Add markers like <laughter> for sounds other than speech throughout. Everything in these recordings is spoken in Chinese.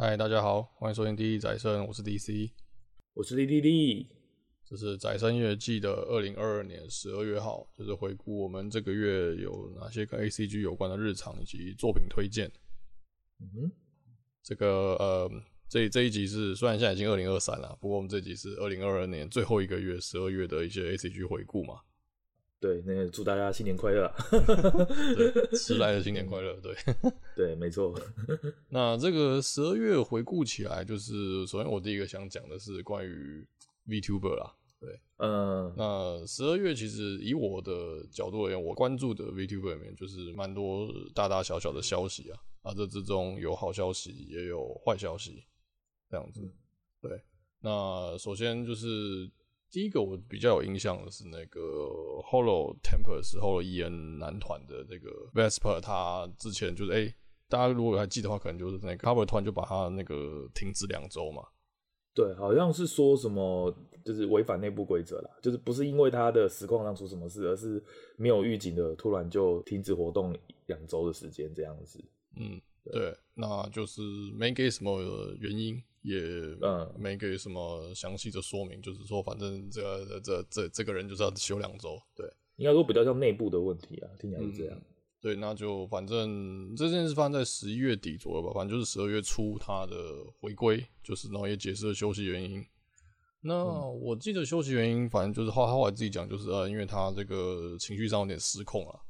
嗨，大家好，欢迎收听《第一宰生》，我是 DC，我是 DDD，这是《宰生月记》的二零二二年十二月号，就是回顾我们这个月有哪些跟 ACG 有关的日常以及作品推荐。嗯哼，这个呃，这这一集是虽然现在已经二零二三了，不过我们这集是二零二二年最后一个月十二月的一些 ACG 回顾嘛。对，那个祝大家新年快乐！对，<laughs> 迟来的新年快乐。对，<laughs> 对，没错。<laughs> 那这个十二月回顾起来，就是首先我第一个想讲的是关于 VTuber 啦。对，嗯，那十二月其实以我的角度而言，我关注的 VTuber 里面就是蛮多大大小小的消息啊，啊，这之中有好消息，也有坏消息，这样子。对，那首先就是。第一个我比较有印象的是那个 Hollow Tempest Hollow EN 男团的那个 Vesper，他之前就是哎、欸，大家如果还记得的话，可能就是那个 Cover 团就把他那个停止两周嘛。对，好像是说什么就是违反内部规则啦，就是不是因为他的实况上出什么事，而是没有预警的突然就停止活动两周的时间这样子。嗯，对，那就是没给什么原因。也嗯，没给什么详细的说明，嗯、就是说，反正这个、这这这个人就是要休两周，对，应该说比较像内部的问题啊，听起来是这样。嗯、对，那就反正这件事发生在十一月底左右吧，反正就是十二月初他的回归，就是然后也解释了休息原因。那、嗯、我记得休息原因，反正就是后后来自己讲，就是呃，因为他这个情绪上有点失控了，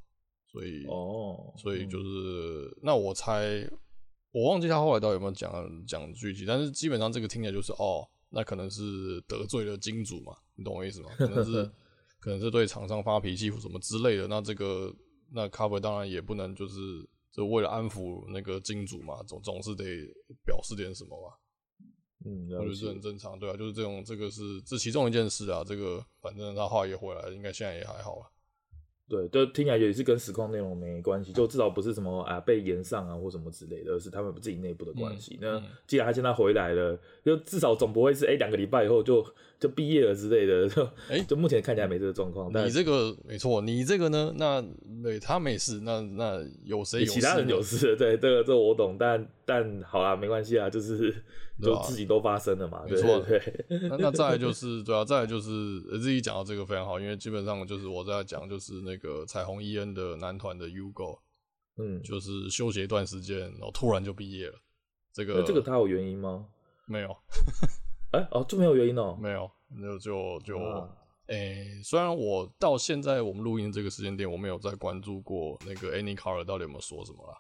所以哦，所以就是、嗯、那我猜。我忘记他后来到底有没有讲讲具体，但是基本上这个听起来就是哦，那可能是得罪了金主嘛，你懂我意思吗？可能是 <laughs> 可能是对厂商发脾气或什么之类的。那这个那 Cover 当然也不能就是就为了安抚那个金主嘛，总总是得表示点什么吧。嗯，我觉得是很正常，对啊，就是这种这个是这其中一件事啊。这个反正他话也回来了，应该现在也还好了。对，就听起来也是跟实况内容没关系，就至少不是什么啊被延上啊或什么之类的，而是他们自己内部的关系。嗯、那既然他现在回来了，就至少总不会是哎两个礼拜以后就就毕业了之类的，就哎就目前看起来没这个状况。你这个没错，你这个呢？那对他没事，那那有谁有事？其他人有事？<laughs> 对，这个这个我懂，但但好啦，没关系啊，就是。就自己都发生了嘛，没错。对，<laughs> 那那再来就是，对啊，再来就是自己讲到这个非常好，因为基本上就是我在讲，就是那个彩虹伊恩的男团的 U-Go，<laughs> 嗯，就是休息一段时间，然后突然就毕业了。这个这个他有原因吗？没有。<laughs> 哎、欸、哦，就没有原因哦？没有，那就就哎、欸，虽然我到现在我们录音这个时间点，我没有再关注过那个 AnyColor 到底有没有说什么啦。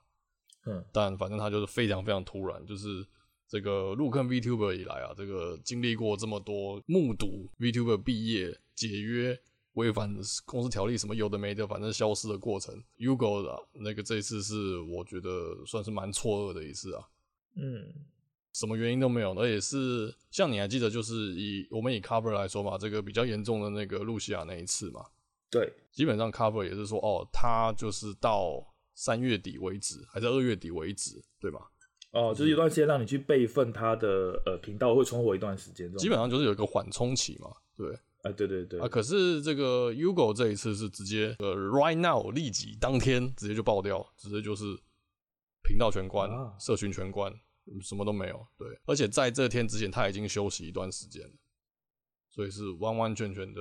嗯，但反正他就是非常非常突然，就是。这个入坑 VTuber 以来啊，这个经历过这么多，目睹 VTuber 毕业、解约、违反公司条例什么有的没的，反正消失的过程。U-Go 的那个这一次是我觉得算是蛮错愕的一次啊。嗯，什么原因都没有，而且是像你还记得，就是以我们以 Cover 来说嘛，这个比较严重的那个露西亚那一次嘛。对，基本上 Cover 也是说，哦，他就是到三月底为止，还是二月底为止，对吧？哦，就是一段时间让你去备份他的呃频道，会存活一段时间，基本上就是有一个缓冲期嘛，对，啊，对对对，啊，可是这个 U-Go 这一次是直接呃 right now 立即当天直接就爆掉，直接就是频道全关，啊、社群全关，什么都没有，对，而且在这天之前他已经休息一段时间了，所以是完完全全的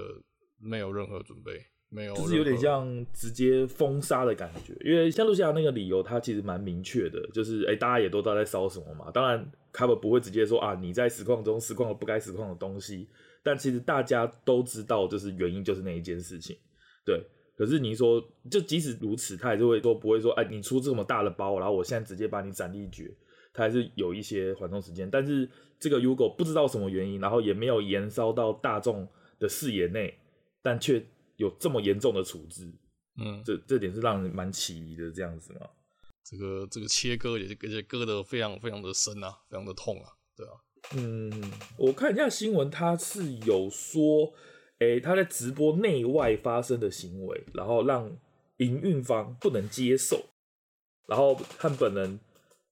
没有任何准备。没有，就是有点像直接封杀的感觉，因为像露西亚那个理由，它其实蛮明确的，就是哎、欸，大家也都知道在烧什么嘛。当然，Cover 不会直接说啊，你在实况中实况了不该实况的东西，但其实大家都知道，就是原因就是那一件事情。对，可是你说，就即使如此，他还是会说不会说，哎，你出这么大的包，然后我现在直接把你斩立决，他还是有一些缓冲时间。但是这个 U-Go 不知道什么原因，然后也没有延烧到大众的视野内，但却。有这么严重的处置，嗯，这这点是让人蛮起疑的，这样子嘛。这个这个切割也是而且割得非常非常的深啊，非常的痛啊，对啊。嗯，我看一下新闻，他是有说，诶、欸，他在直播内外发生的行为，然后让营运方不能接受，然后他本人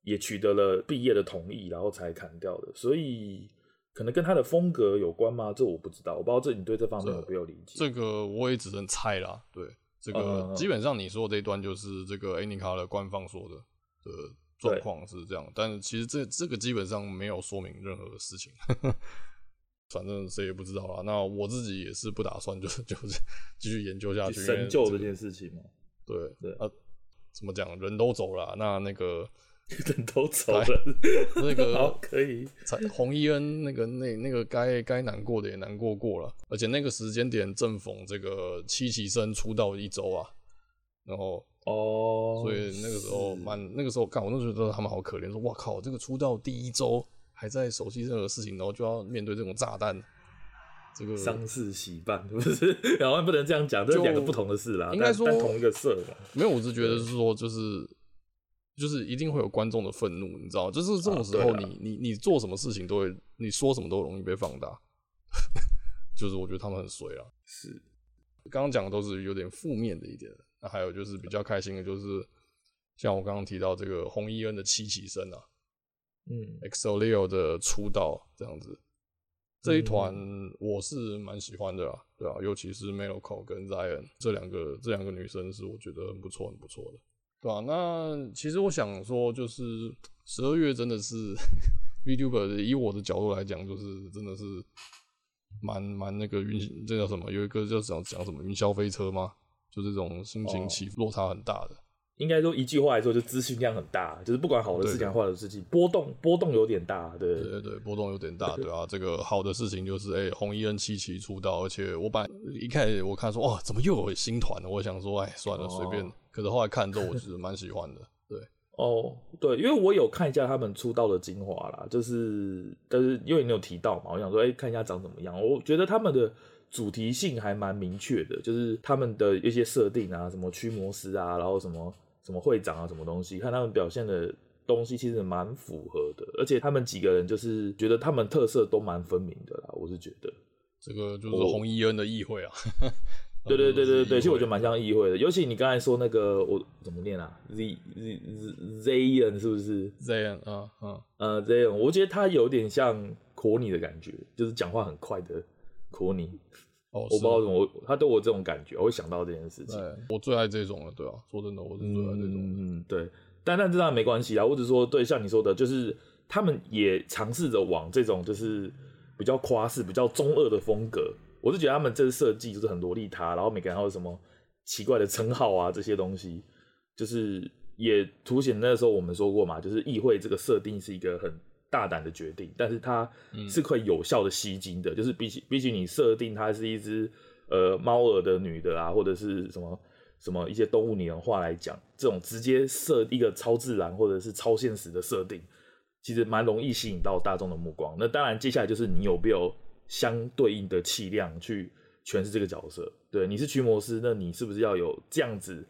也取得了毕业的同意，然后才砍掉的，所以。可能跟他的风格有关吗？这我不知道，我不知道这你对这方面有没有理解？这个我也只能猜啦。对，这个基本上你说的这一段就是这个 Anycolor 的官方说的的状况是这样，但是其实这这个基本上没有说明任何的事情，<laughs> 反正谁也不知道啦。那我自己也是不打算就是 <laughs> 就是继续研究下去深究这件事情嘛。对对啊，怎么讲？人都走了，那那个 <laughs> 人都走了，那个 <laughs> 好可以。洪伊恩那个那那个该该难过的也难过过了，而且那个时间点正逢这个七期生出道一周啊，然后。哦，所以那个时候蛮那个时候看，我那时候觉得他们好可怜，说哇靠，这个出道第一周还在熟悉任何事情，然后就要面对这种炸弹，这个丧事喜办不是？<laughs> 然后不能这样讲，这是两个不同的事啦。应该说同一个社嘛。没有，我是觉得是说，就是就是一定会有观众的愤怒，你知道，就是这种时候你，你你你做什么事情都会，你说什么都容易被放大。<laughs> 就是我觉得他们很衰啊。是，刚刚讲的都是有点负面的一点。那还有就是比较开心的，就是像我刚刚提到这个洪伊恩的七期生啊，嗯，EXO Leo 的出道这样子，这一团我是蛮喜欢的啦，对啊，尤其是 Meloko 跟 Zion 这两个这两个女生是我觉得很不错很不错的，对啊，那其实我想说，就是十二月真的是 <laughs> VTuber 以我的角度来讲，就是真的是蛮蛮那个云，这叫什么？有一个叫讲讲什么云霄飞车吗？就这种心情起伏落差很大的，应该说一句话来说，就资讯量很大，就是不管好的事情、坏的事情，波动波动有点大，对对对，波动有点大，<laughs> 对啊。这个好的事情就是，哎，红衣恩七期出道，而且我本来一开始我看说，哇，怎么又有新团了？我想说，哎，算了，随便。可是后来看之后，我是蛮喜欢的，对。哦，对，因为我有看一下他们出道的精华啦，就是，但是因为你有提到嘛，我想说，哎，看一下长怎么样。我觉得他们的。主题性还蛮明确的，就是他们的一些设定啊，什么驱魔师啊，然后什么什么会长啊，什么东西，看他们表现的东西其实蛮符合的，而且他们几个人就是觉得他们特色都蛮分明的啦，我是觉得这个就是红衣恩的议会啊，对对对对对，其实我觉得蛮像议会的，尤其你刚才说那个我怎么念啊，Z Z Zion 是不是 Zion 啊嗯呃 Zion，我觉得他有点像 Kony 的感觉，就是讲话很快的 Kony。哦，我不知道怎么，我他对我这种感觉，我会想到这件事情。我最爱这种了，对啊，说真的，我是最爱这种。嗯，对，但但这当然没关系啊。我只是说，对，像你说的，就是他们也尝试着往这种就是比较夸饰、比较中二的风格。我是觉得他们这设计就是很萝莉塔，然后每个人还有什么奇怪的称号啊，这些东西，就是也凸显那个时候我们说过嘛，就是议会这个设定是一个很。大胆的决定，但是它是可以有效的吸金的，嗯、就是比起比起你设定它是一只呃猫耳的女的啊，或者是什么什么一些动物拟人化来讲，这种直接设一个超自然或者是超现实的设定，其实蛮容易吸引到大众的目光。那当然，接下来就是你有没有相对应的气量去诠释这个角色？对，你是驱魔师，那你是不是要有这样子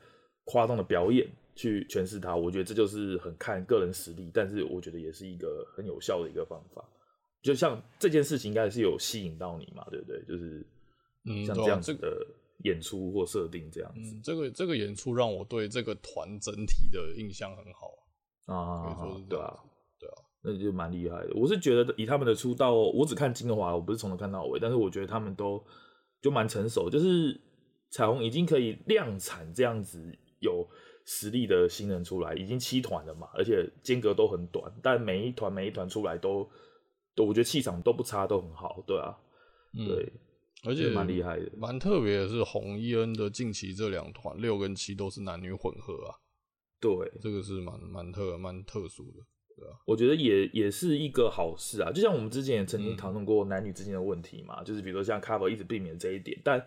夸张的表演？去诠释它，我觉得这就是很看个人实力，但是我觉得也是一个很有效的一个方法。就像这件事情，应该是有吸引到你嘛，对不对？就是嗯，像这样子的演出或设定这样子。嗯，这个这个演出让我对这个团整体的印象很好啊，对啊，那就蛮厉害的。我是觉得以他们的出道，我只看精华，我不是从头看到尾，但是我觉得他们都就蛮成熟，就是彩虹已经可以量产这样子有。实力的新人出来，已经七团了嘛，而且间隔都很短，但每一团每一团出来都，都我觉得气场都不差，都很好，对啊，嗯、对，而且蛮厉害的，蛮特别的是红伊恩的近期这两团六跟七都是男女混合啊，对，这个是蛮蛮特蛮特殊的，对啊，我觉得也也是一个好事啊，就像我们之前也曾经讨论过男女之间的问题嘛，嗯、就是比如说像 Cover 一直避免这一点，但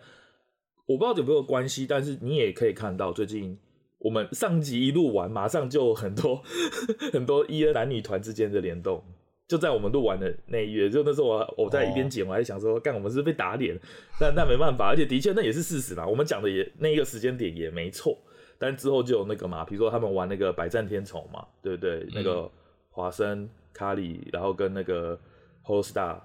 我不知道有没有关系，但是你也可以看到最近。我们上集一录完，马上就很多 <laughs> 很多一男女团之间的联动，就在我们录完的那一月，就那时候我我在一边剪，我还想说，干我们是不是被打脸？但但没办法，而且的确那也是事实嘛，我们讲的也那一个时间点也没错。但之后就有那个嘛，比如说他们玩那个百战天虫嘛，对不对？嗯、那个华生、卡里，然后跟那个 Holstar。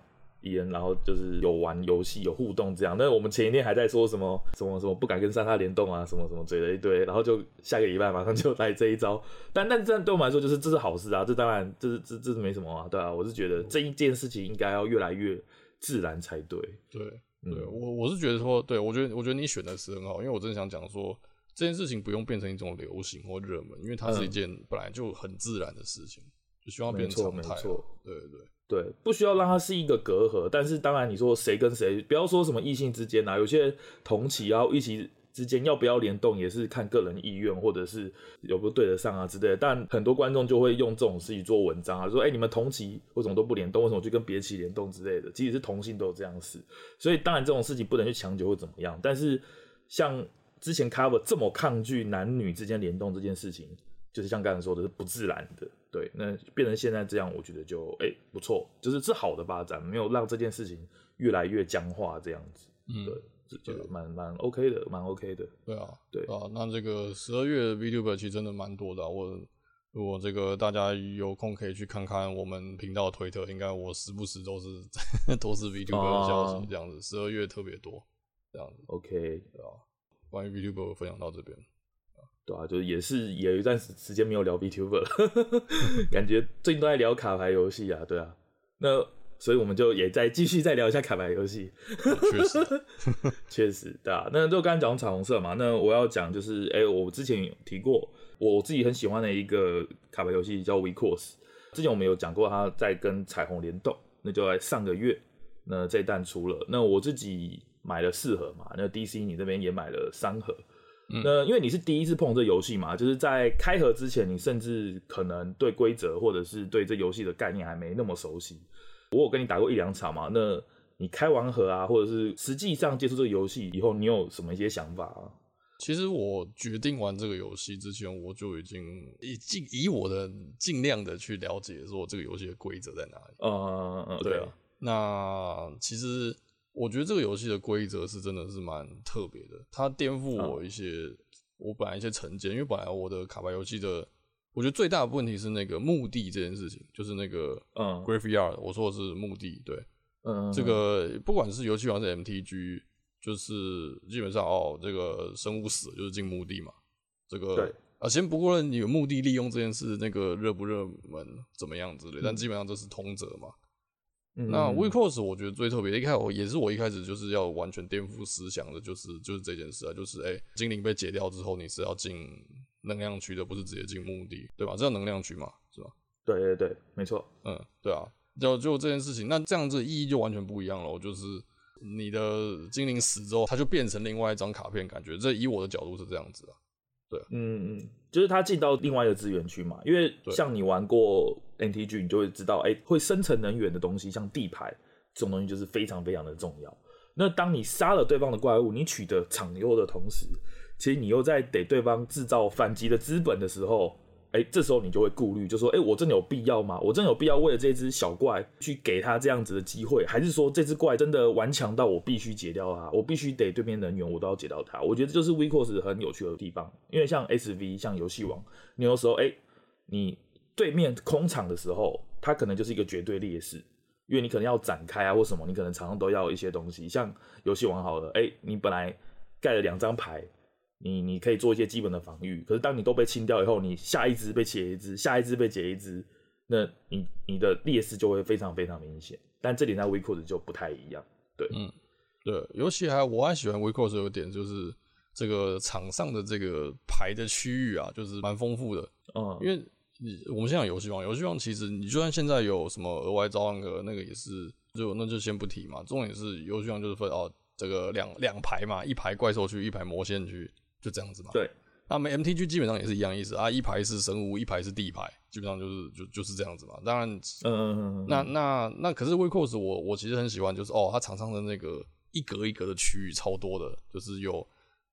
然后就是有玩游戏有互动这样，那我们前一天还在说什么什么什么不敢跟三叉联动啊，什么什么嘴了一堆，然后就下个礼拜马上 <laughs> 就来这一招，但但这样对我们来说就是这是好事啊，这当然这是这这是没什么啊，对啊，我是觉得这一件事情应该要越来越自然才对。对，对我我是觉得说，对我觉得我觉得你选的是很好，因为我真的想讲说，这件事情不用变成一种流行或热门，因为它是一件本来就很自然的事情，嗯、就希望变成常态。没错，对对对，不需要让它是一个隔阂。但是当然，你说谁跟谁，不要说什么异性之间啊，有些同期啊一起之间要不要联动，也是看个人意愿，或者是有没有对得上啊之类的。但很多观众就会用这种事情做文章啊，说哎、欸，你们同期为什么都不联动？为什么去跟别期联动之类的？即使是同性都有这样事。所以当然这种事情不能去强求或怎么样。但是像。之前 Cover 这么抗拒男女之间联动这件事情，就是像刚才说的是不自然的，对，那变成现在这样，我觉得就哎、欸、不错，就是是好的发展，没有让这件事情越来越僵化这样子，嗯，对，就蛮蛮 OK 的，蛮 OK 的，对啊，对啊，那这个十二月 VTuber 其实真的蛮多的、啊，我如果这个大家有空可以去看看我们频道推特，应该我时不时都是 <laughs> 都是 VTuber 的消息这样子，十二、啊、月特别多这样子，OK，对啊。关于 VTuber 分享到这边，对啊，就是也是也有一段时间没有聊 VTuber 了，<laughs> 感觉最近都在聊卡牌游戏啊，对啊，那所以我们就也再继续再聊一下卡牌游戏，确实，<laughs> 确实，对啊，那就刚刚讲彩虹色嘛，那我要讲就是，哎、欸，我之前有提过，我自己很喜欢的一个卡牌游戏叫 We Course，之前我们有讲过它在跟彩虹联动，那就在上个月，那这一弹出了，那我自己。买了四盒嘛，那 DC 你这边也买了三盒。嗯、那因为你是第一次碰这游戏嘛，就是在开盒之前，你甚至可能对规则或者是对这游戏的概念还没那么熟悉。我有跟你打过一两场嘛，那你开完盒啊，或者是实际上接触这个游戏以后，你有什么一些想法啊？其实我决定玩这个游戏之前，我就已经以尽以我的尽量的去了解说这个游戏的规则在哪里。嗯嗯嗯，对啊。那其实。我觉得这个游戏的规则是真的是蛮特别的，它颠覆我一些、哦、我本来一些成见，因为本来我的卡牌游戏的，我觉得最大的问题是那个墓地这件事情，就是那个嗯。graveyard，我说的是墓地，对，嗯，这个不管是游戏王是 MTG，就是基本上哦，这个生物死就是进墓地嘛，这个对。啊，先不过你有墓地利用这件事，那个热不热门怎么样之类，嗯、但基本上这是通则嘛。那 WIXOSS 我觉得最特别的，一开始也是我一开始就是要完全颠覆思想的，就是就是这件事啊，就是哎、欸，精灵被解掉之后，你是要进能量区的，不是直接进墓地，对吧？这叫能量区嘛，是吧？对对对，没错。嗯，对啊，就就这件事情，那这样子意义就完全不一样了。就是你的精灵死之后，它就变成另外一张卡片，感觉这以我的角度是这样子啊。对，嗯嗯，就是它进到另外一个资源区嘛，因为像你玩过 NTG，你就会知道，哎、欸，会生成能源的东西，像地牌这种东西，就是非常非常的重要。那当你杀了对方的怪物，你取得场优的同时，其实你又在给对方制造反击的资本的时候。哎，这时候你就会顾虑，就说：哎，我真的有必要吗？我真有必要为了这只小怪去给他这样子的机会，还是说这只怪真的顽强到我必须解掉它？我必须得对面能源我都要解掉它？我觉得这就是 WIXOSS 很有趣的地方，因为像 SV 像游戏王，你有时候哎，你对面空场的时候，它可能就是一个绝对劣势，因为你可能要展开啊或什么，你可能常常都要一些东西。像游戏王好了，哎，你本来盖了两张牌。你你可以做一些基本的防御，可是当你都被清掉以后，你下一只被解一只，下一只被解一只，那你你的劣势就会非常非常明显。但这点在 WIXOSS 就不太一样，对，嗯，对，尤其还我还喜欢 WIXOSS 有点就是这个场上的这个牌的区域啊，就是蛮丰富的，嗯，因为你我们现在有游戏王，游戏王其实你就算现在有什么额外召唤格，那个也是就那就先不提嘛，重点是游戏王就是分哦这个两两排嘛，一排怪兽区，一排魔仙区。就这样子嘛。对，那么 MTG 基本上也是一样意思啊，一排是神物，一排是地牌，基本上就是就就是这样子嘛。当然，嗯嗯嗯，那那那可是 WIXOSS 我我其实很喜欢，就是哦，它场上的那个一格一格的区域超多的，就是有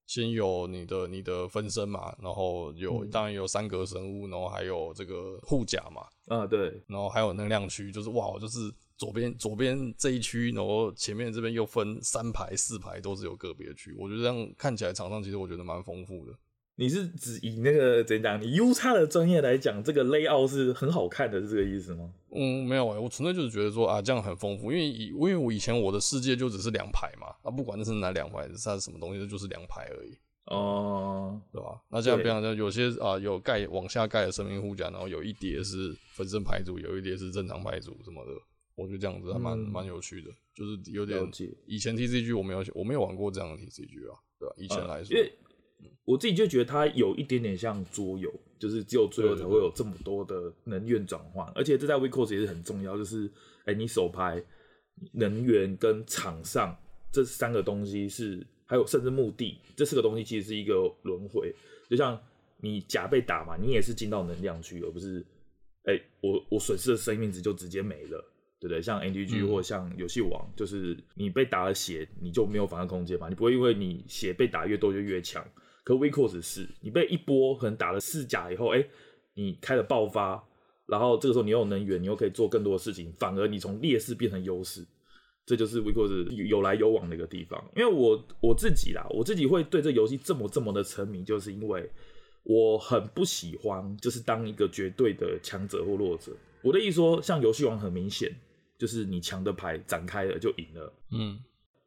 先有你的你的分身嘛，然后有、嗯、当然有三格神物，然后还有这个护甲嘛，啊对，然后还有能量区，就是哇，就是左边左边这一区，然后前面这边又分三排四排，都是有个别区，我觉得这样看起来场上其实我觉得蛮丰富的。你是指以那个怎样？你 U 叉的专业来讲，这个 layout 是很好看的，是这个意思吗？嗯，没有我纯粹就是觉得说啊，这样很丰富，因为以因为我以前我的世界就只是两排嘛，啊，不管那是哪两排，它是什么东西，就是两排而已。哦，对吧？那这样比方说，有些啊有盖往下盖的生命护甲，然后有一叠是分身牌组，有一叠是正常牌组什么的，我觉得这样子还蛮蛮、嗯、有趣的，就是有点以前 TCG 我没有我没有玩过这样的 TCG 啊，对吧？以前来说，因为我自己就觉得它有一点点像桌游，就是只有桌游才会有这么多的能源转换，而且这在 WIXOSS 也是很重要，就是哎、欸，你手牌、能源跟场上这三个东西是，还有甚至目的这四个东西其实是一个轮回，就像你甲被打嘛，你也是进到能量区，而不是哎、欸，我我损失的生命值就直接没了。对不对？像 NDG 或像游戏王，嗯，就是你被打了血，你就没有反抗空间嘛？你不会因为你血被打越多就越强。可 WIXOSS 是，你被一波可能打了四甲以后，哎，你开了爆发，然后这个时候你又有能源，你又可以做更多的事情，反而你从劣势变成优势。这就是 WIXOSS 有来有往的一个地方。因为我我自己啦，我自己会对这游戏这么这么的沉迷，就是因为我很不喜欢就是当一个绝对的强者或弱者。我的意思说，像游戏王很明显。就是你强的牌展开了就赢了，嗯，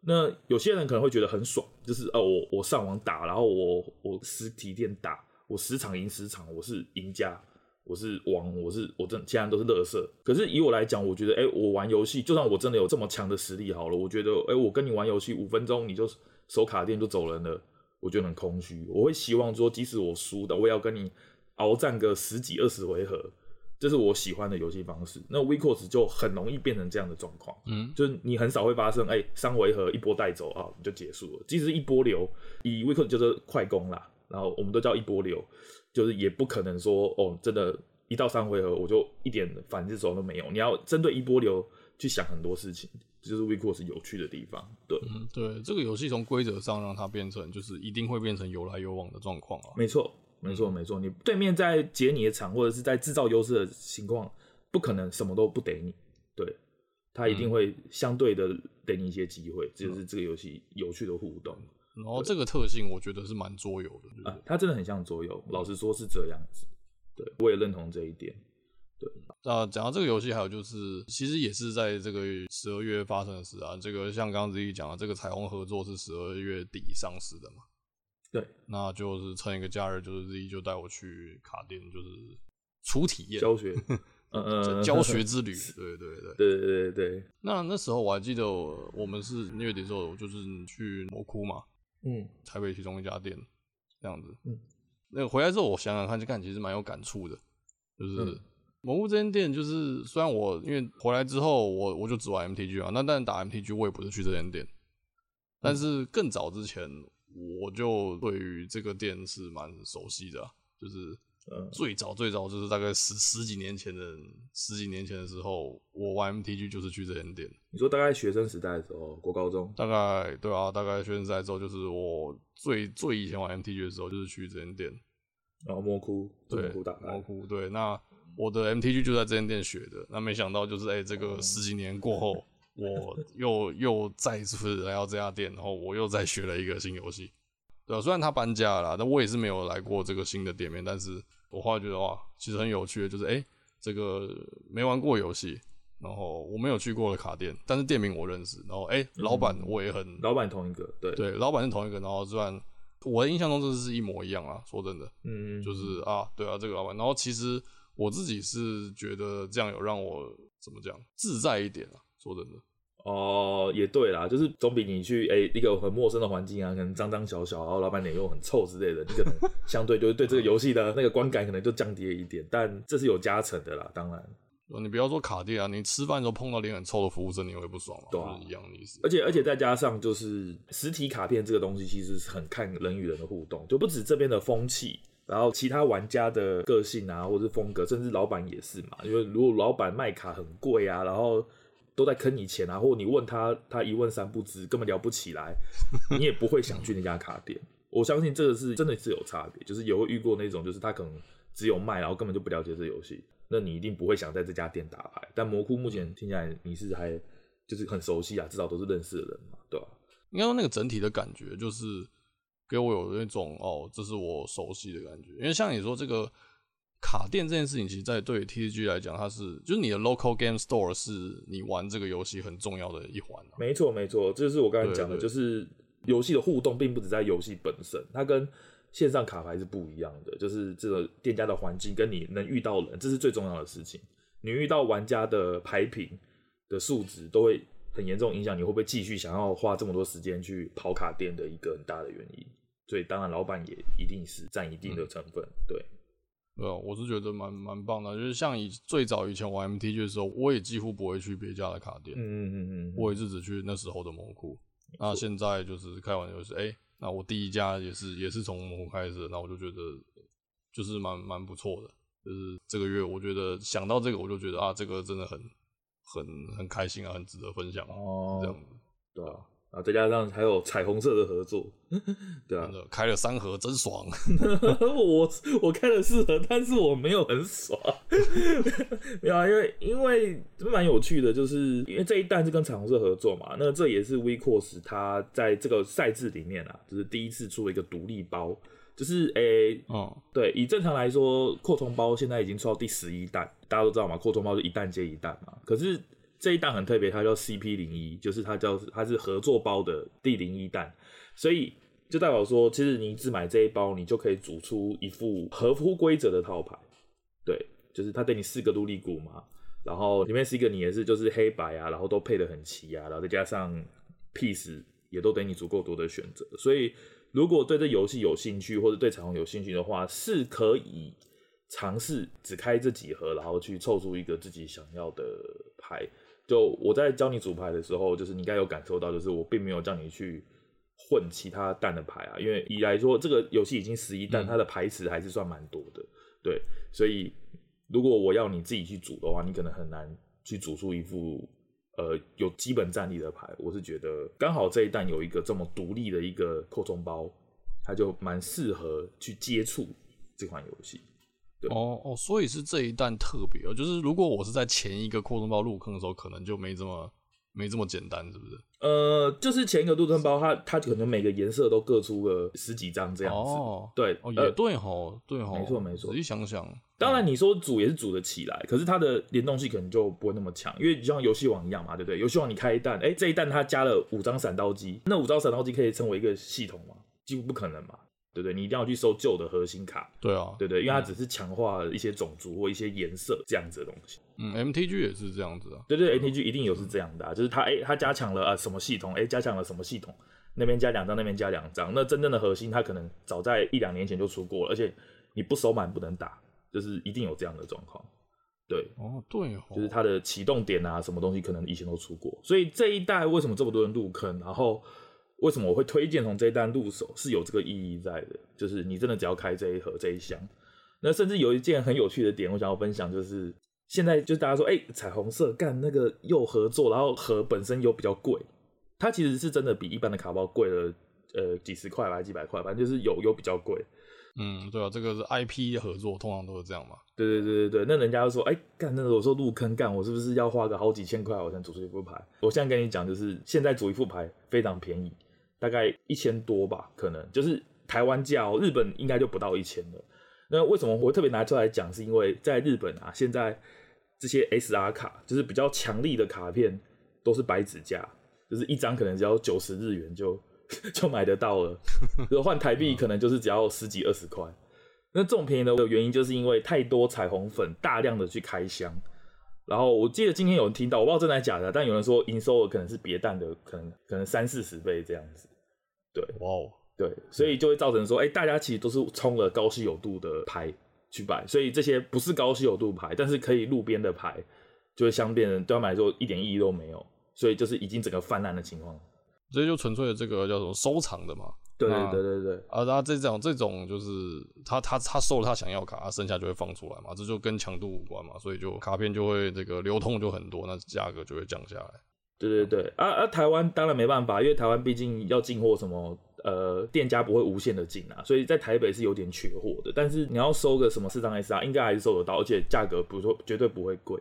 那有些人可能会觉得很爽，就是哦，我我上网打，然后我我实体店打，我十场赢十场，我是赢家，我是王，我是我真其他人都是垃圾。可是以我来讲，我觉得，哎、欸，我玩游戏，就算我真的有这么强的实力好了，我觉得，哎、欸，我跟你玩游戏五分钟你就手卡店就走人了，我觉得很空虚。我会希望说，即使我输的，我也要跟你鏖战个十几二十回合。这是我喜欢的游戏方式。那 WIXOSS 就很容易变成这样的状况，嗯，就是你很少会发生，哎、欸，三回合一波带走啊，你就结束了。即使一波流，以 WIXOSS 就是快攻啦，然后我们都叫一波流，就是也不可能说，哦，真的，一到三回合我就一点反制手都没有。你要针对一波流去想很多事情，这就是 WIXOSS 有趣的地方。对，嗯，对，这个游戏从规则上让它变成，就是一定会变成有来有往的状况啊。没错。没错，没错，你对面在解你的场，或者是在制造优势的情况，不可能什么都不给你，对，他一定会相对的给你一些机会，这、嗯、就是这个游戏有趣的互动。然后这个特性，我觉得是蛮桌游的，对，啊，它真的很像桌游，老实说是这样子，对，我也认同这一点。对，那讲到这个游戏，还有就是，其实也是在这个十二月发生的事啊，这个像刚刚自己讲的，这个彩虹合作是十二月底上市的嘛。对，那就是趁一个假日，就是 Z 就带我去卡店，就是初体验教学，<laughs> 嗯嗯，教学之旅。<laughs> 对对对对对对对。那那时候我还记得，我们是月底的时候，就是去魔窟嘛，嗯，台北其中一家店，这样子。嗯，那个回来之后，我想想看，就看其实蛮有感触的，就是魔窟这间店，就是虽然我因为回来之后，我我就只玩 MTG 啊，那但打 MTG 我也不是去这间店，但是更早之前。我就对于这个店是蛮熟悉的，啊，就是最早最早就是大概十十几年前的十几年前的时候，我玩 MTG 就是去这间店。你说大概学生时代的时候，国高中？大概对啊，大概学生时代之后，就是我最最以前玩 MTG 的时候，就是去这间店。然后魔窟，对，魔窟打魔窟，对。那我的 MTG 就在这间店学的，那没想到就是哎、欸，这个十几年过后。我 <laughs> 又又再次来到这家店，然后我又再学了一个新游戏，对啊，虽然他搬家了啦，但我也是没有来过这个新的店面。但是我后来觉得哇，其实很有趣的，就是哎、欸，这个没玩过游戏，然后我没有去过的卡店，但是店名我认识，然后哎、欸，老板我也很，嗯、老板同一个，对对，老板是同一个，然后虽然我的印象中这是一模一样啊，说真的，嗯，就是啊，对啊，这个老板，然后其实我自己是觉得这样有让我怎么讲自在一点啊。说真的，哦，也对啦，就是总比你去哎、欸、一个很陌生的环境啊，可能脏脏小小，然后老板脸又很臭之类的，你可能 <laughs> 相对就是对这个游戏的那个观感可能就降低了一点，但这是有加成的啦，当然。你不要说卡地啊，你吃饭的时候碰到脸很臭的服务生，你会不爽吗？对啊，就是、一样的意思。而且而且再加上就是实体卡片这个东西，其实是很看人与人的互动，就不止这边的风气，然后其他玩家的个性啊，或者是风格，甚至老板也是嘛。因为如果老板卖卡很贵啊，然后。都在坑你钱啊，或者你问他，他一问三不知，根本聊不起来，<laughs> 你也不会想去那家卡店。我相信这个是真的是有差别，就是有遇过那种，就是他可能只有卖，然后根本就不了解这游戏，那你一定不会想在这家店打牌。但魔窟目前听起来你是还就是很熟悉啊，至少都是认识的人嘛，对吧？应该说那个整体的感觉就是给我有那种哦，这是我熟悉的感觉，因为像你说这个。卡店这件事情，其实，在对 TCG 来讲，它是就是你的 local game store 是你玩这个游戏很重要的一环啊。没错，没错，这是我刚才讲的，就是游戏的互动并不只在游戏本身，它跟线上卡牌是不一样的。就是这个店家的环境跟你能遇到人，这是最重要的事情。你遇到玩家的牌品的素质，都会很严重影响你会不会继续想要花这么多时间去跑卡店的一个很大的原因。所以当然老板也一定是占一定的成分，嗯、对。对啊，我是觉得蛮蛮棒的，就是像以最早以前玩 MTG 的时候，我也几乎不会去别家的卡店，嗯嗯嗯嗯，我也是只去那时候的蒙库。那现在就是开玩笑，就是哎，那我第一家也是也是从蒙库开始，那我就觉得就是蛮蛮不错的，就是这个月我觉得想到这个，我就觉得啊，这个真的很很很开心啊，很值得分享哦，这样子，对啊。啊，再加上还有彩虹色的合作，对啊，开了三盒真爽。<laughs> 我我开了四盒，但是我没有很爽。<laughs> 没有啊，因为因为蛮有趣的，就是因为这一弹是跟彩虹色合作嘛，那这也是 WIXOSS 它在这个赛制里面啊，就是第一次出了一个独立包，就是诶，欸、嗯，对，以正常来说，扩充包现在已经出到第十一弹，大家都知道嘛，扩充包是一弹接一弹嘛，可是。这一档很特别，它叫 CP 零一，就是它叫它是合作包的第零一弹，所以就代表说，其实你只买这一包，你就可以组出一副合乎规则的套牌。对，就是它给你四个陆力古嘛，然后里面四个你也是就是黑白啊，然后都配得很齐啊，然后再加上 piece 也都给你足够多的选择。所以如果对这游戏有兴趣，或者对彩虹有兴趣的话，是可以尝试只开这几盒，然后去凑出一个自己想要的牌。就我在教你组牌的时候，就是你应该有感受到，就是我并没有叫你去混其他蛋的牌啊，因为以来说这个游戏已经十一蛋，它的牌池还是算蛮多的，对，所以如果我要你自己去组的话，你可能很难去组出一副呃有基本战力的牌。我是觉得刚好这一弹有一个这么独立的一个扩充包，它就蛮适合去接触这款游戏。哦哦，所以是这一弹特别哦，就是如果我是在前一个扩充包入坑的时候，可能就没这么没这么简单，是不是？呃，就是前一个入坑包，它它可能每个颜色都各出个十几张这样子。哦，对，哦也对吼，对吼，没错没错。仔细想想，当然你说组也是组得起来，可是它的联动性可能就不会那么强，因为就像游戏王一样嘛，对不对？游戏王你开一弹，哎，这一弹它加了五张闪刀机，那五张闪刀机可以称为一个系统吗？几乎不可能嘛。对对，你一定要去收旧的核心卡。对啊，对对，因为它只是强化一些种族或一些颜色这样子的东西。嗯，MTG 也是这样子啊。对对，MTG 一定有是这样的，啊，就是它哎，它加强了啊什么系统，哎，加强了什么系统，那边加两张，那边加两张。那真正的核心，它可能早在一两年前就出过了，而且你不收满不能打，就是一定有这样的状况。对，哦对哦，就是它的启动点啊，什么东西可能以前都出过，所以这一代为什么这么多人入坑，然后。为什么我会推荐从这一单入手？是有这个意义在的，就是你真的只要开这一盒这一箱。那甚至有一件很有趣的点，我想要分享，就是现在就大家说，哎、欸，彩虹色干那个又合作，然后盒本身又比较贵，它其实是真的比一般的卡包贵了，呃，几十块吧，几百块，反正就是有有比较贵。嗯，对啊，这个是 IP 合作，通常都是这样嘛。对对对对对，那人家就说，哎、欸，干那个我说入坑干，我是不是要花个好几千块我才组出一副牌？我现在跟你讲，就是现在组一副牌非常便宜。大概一千多吧，可能就是台湾价哦，日本应该就不到一千了。那为什么我会特别拿出来讲？是因为在日本啊，现在这些 SR 卡就是比较强力的卡片，都是白纸价，就是一张可能只要九十日元就就买得到了，<laughs> 如果换台币可能就是只要十几二十块。那这种便宜的原因，就是因为太多彩虹粉大量的去开箱。然后我记得今天有人听到，我不知道真的假的，但有人说营收额可能是别蛋的，可能可能三四十倍这样子。对，哇哦，对，所以就会造成说，哎，大家其实都是冲了高稀有度的牌去摆，所以这些不是高稀有度牌，但是可以路边的牌，就会相变对他们来说一点意义都没有，所以就是已经整个泛滥的情况，所以就纯粹的这个叫什么收藏的嘛，对对对对对，啊，那这种这种就是他他他收了他想要卡，他剩下就会放出来嘛，这就跟强度无关嘛，所以就卡片就会这个流通就很多，那价格就会降下来。对对对，啊啊！台湾当然没办法，因为台湾毕竟要进货，什么呃，店家不会无限的进啊，所以在台北是有点缺货的。但是你要收个什么四张 SR，应该还是收得到，而且价格不说绝对不会贵。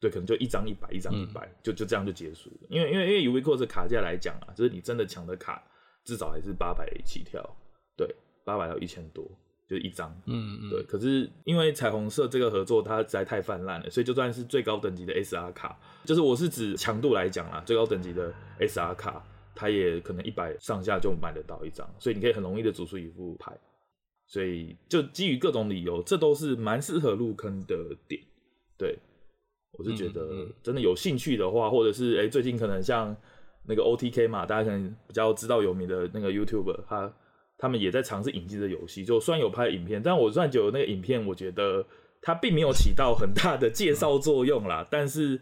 对，可能就一张一百，一张一百，就就这样就结束了。因为因为因为以 WIXOSS 卡价来讲啊，就是你真的抢的卡，至少还是八百起跳，对，八百到一千多。就一张，嗯嗯，对。可是因为彩虹色这个合作，它实在太泛滥了，所以就算是最高等级的 SR 卡，就是我是指强度来讲啦，最高等级的 SR 卡，它也可能一百上下就买得到一张，所以你可以很容易的组出一副牌。所以就基于各种理由，这都是蛮适合入坑的点。对，我是觉得真的有兴趣的话，或者是哎、欸、最近可能像那个 OTK 嘛，大家可能比较知道有名的那个 YouTuber，他。他们也在尝试引进这游戏。就虽然有拍影片，但我算觉得那个影片，我觉得它并没有起到很大的介绍作用啦。但是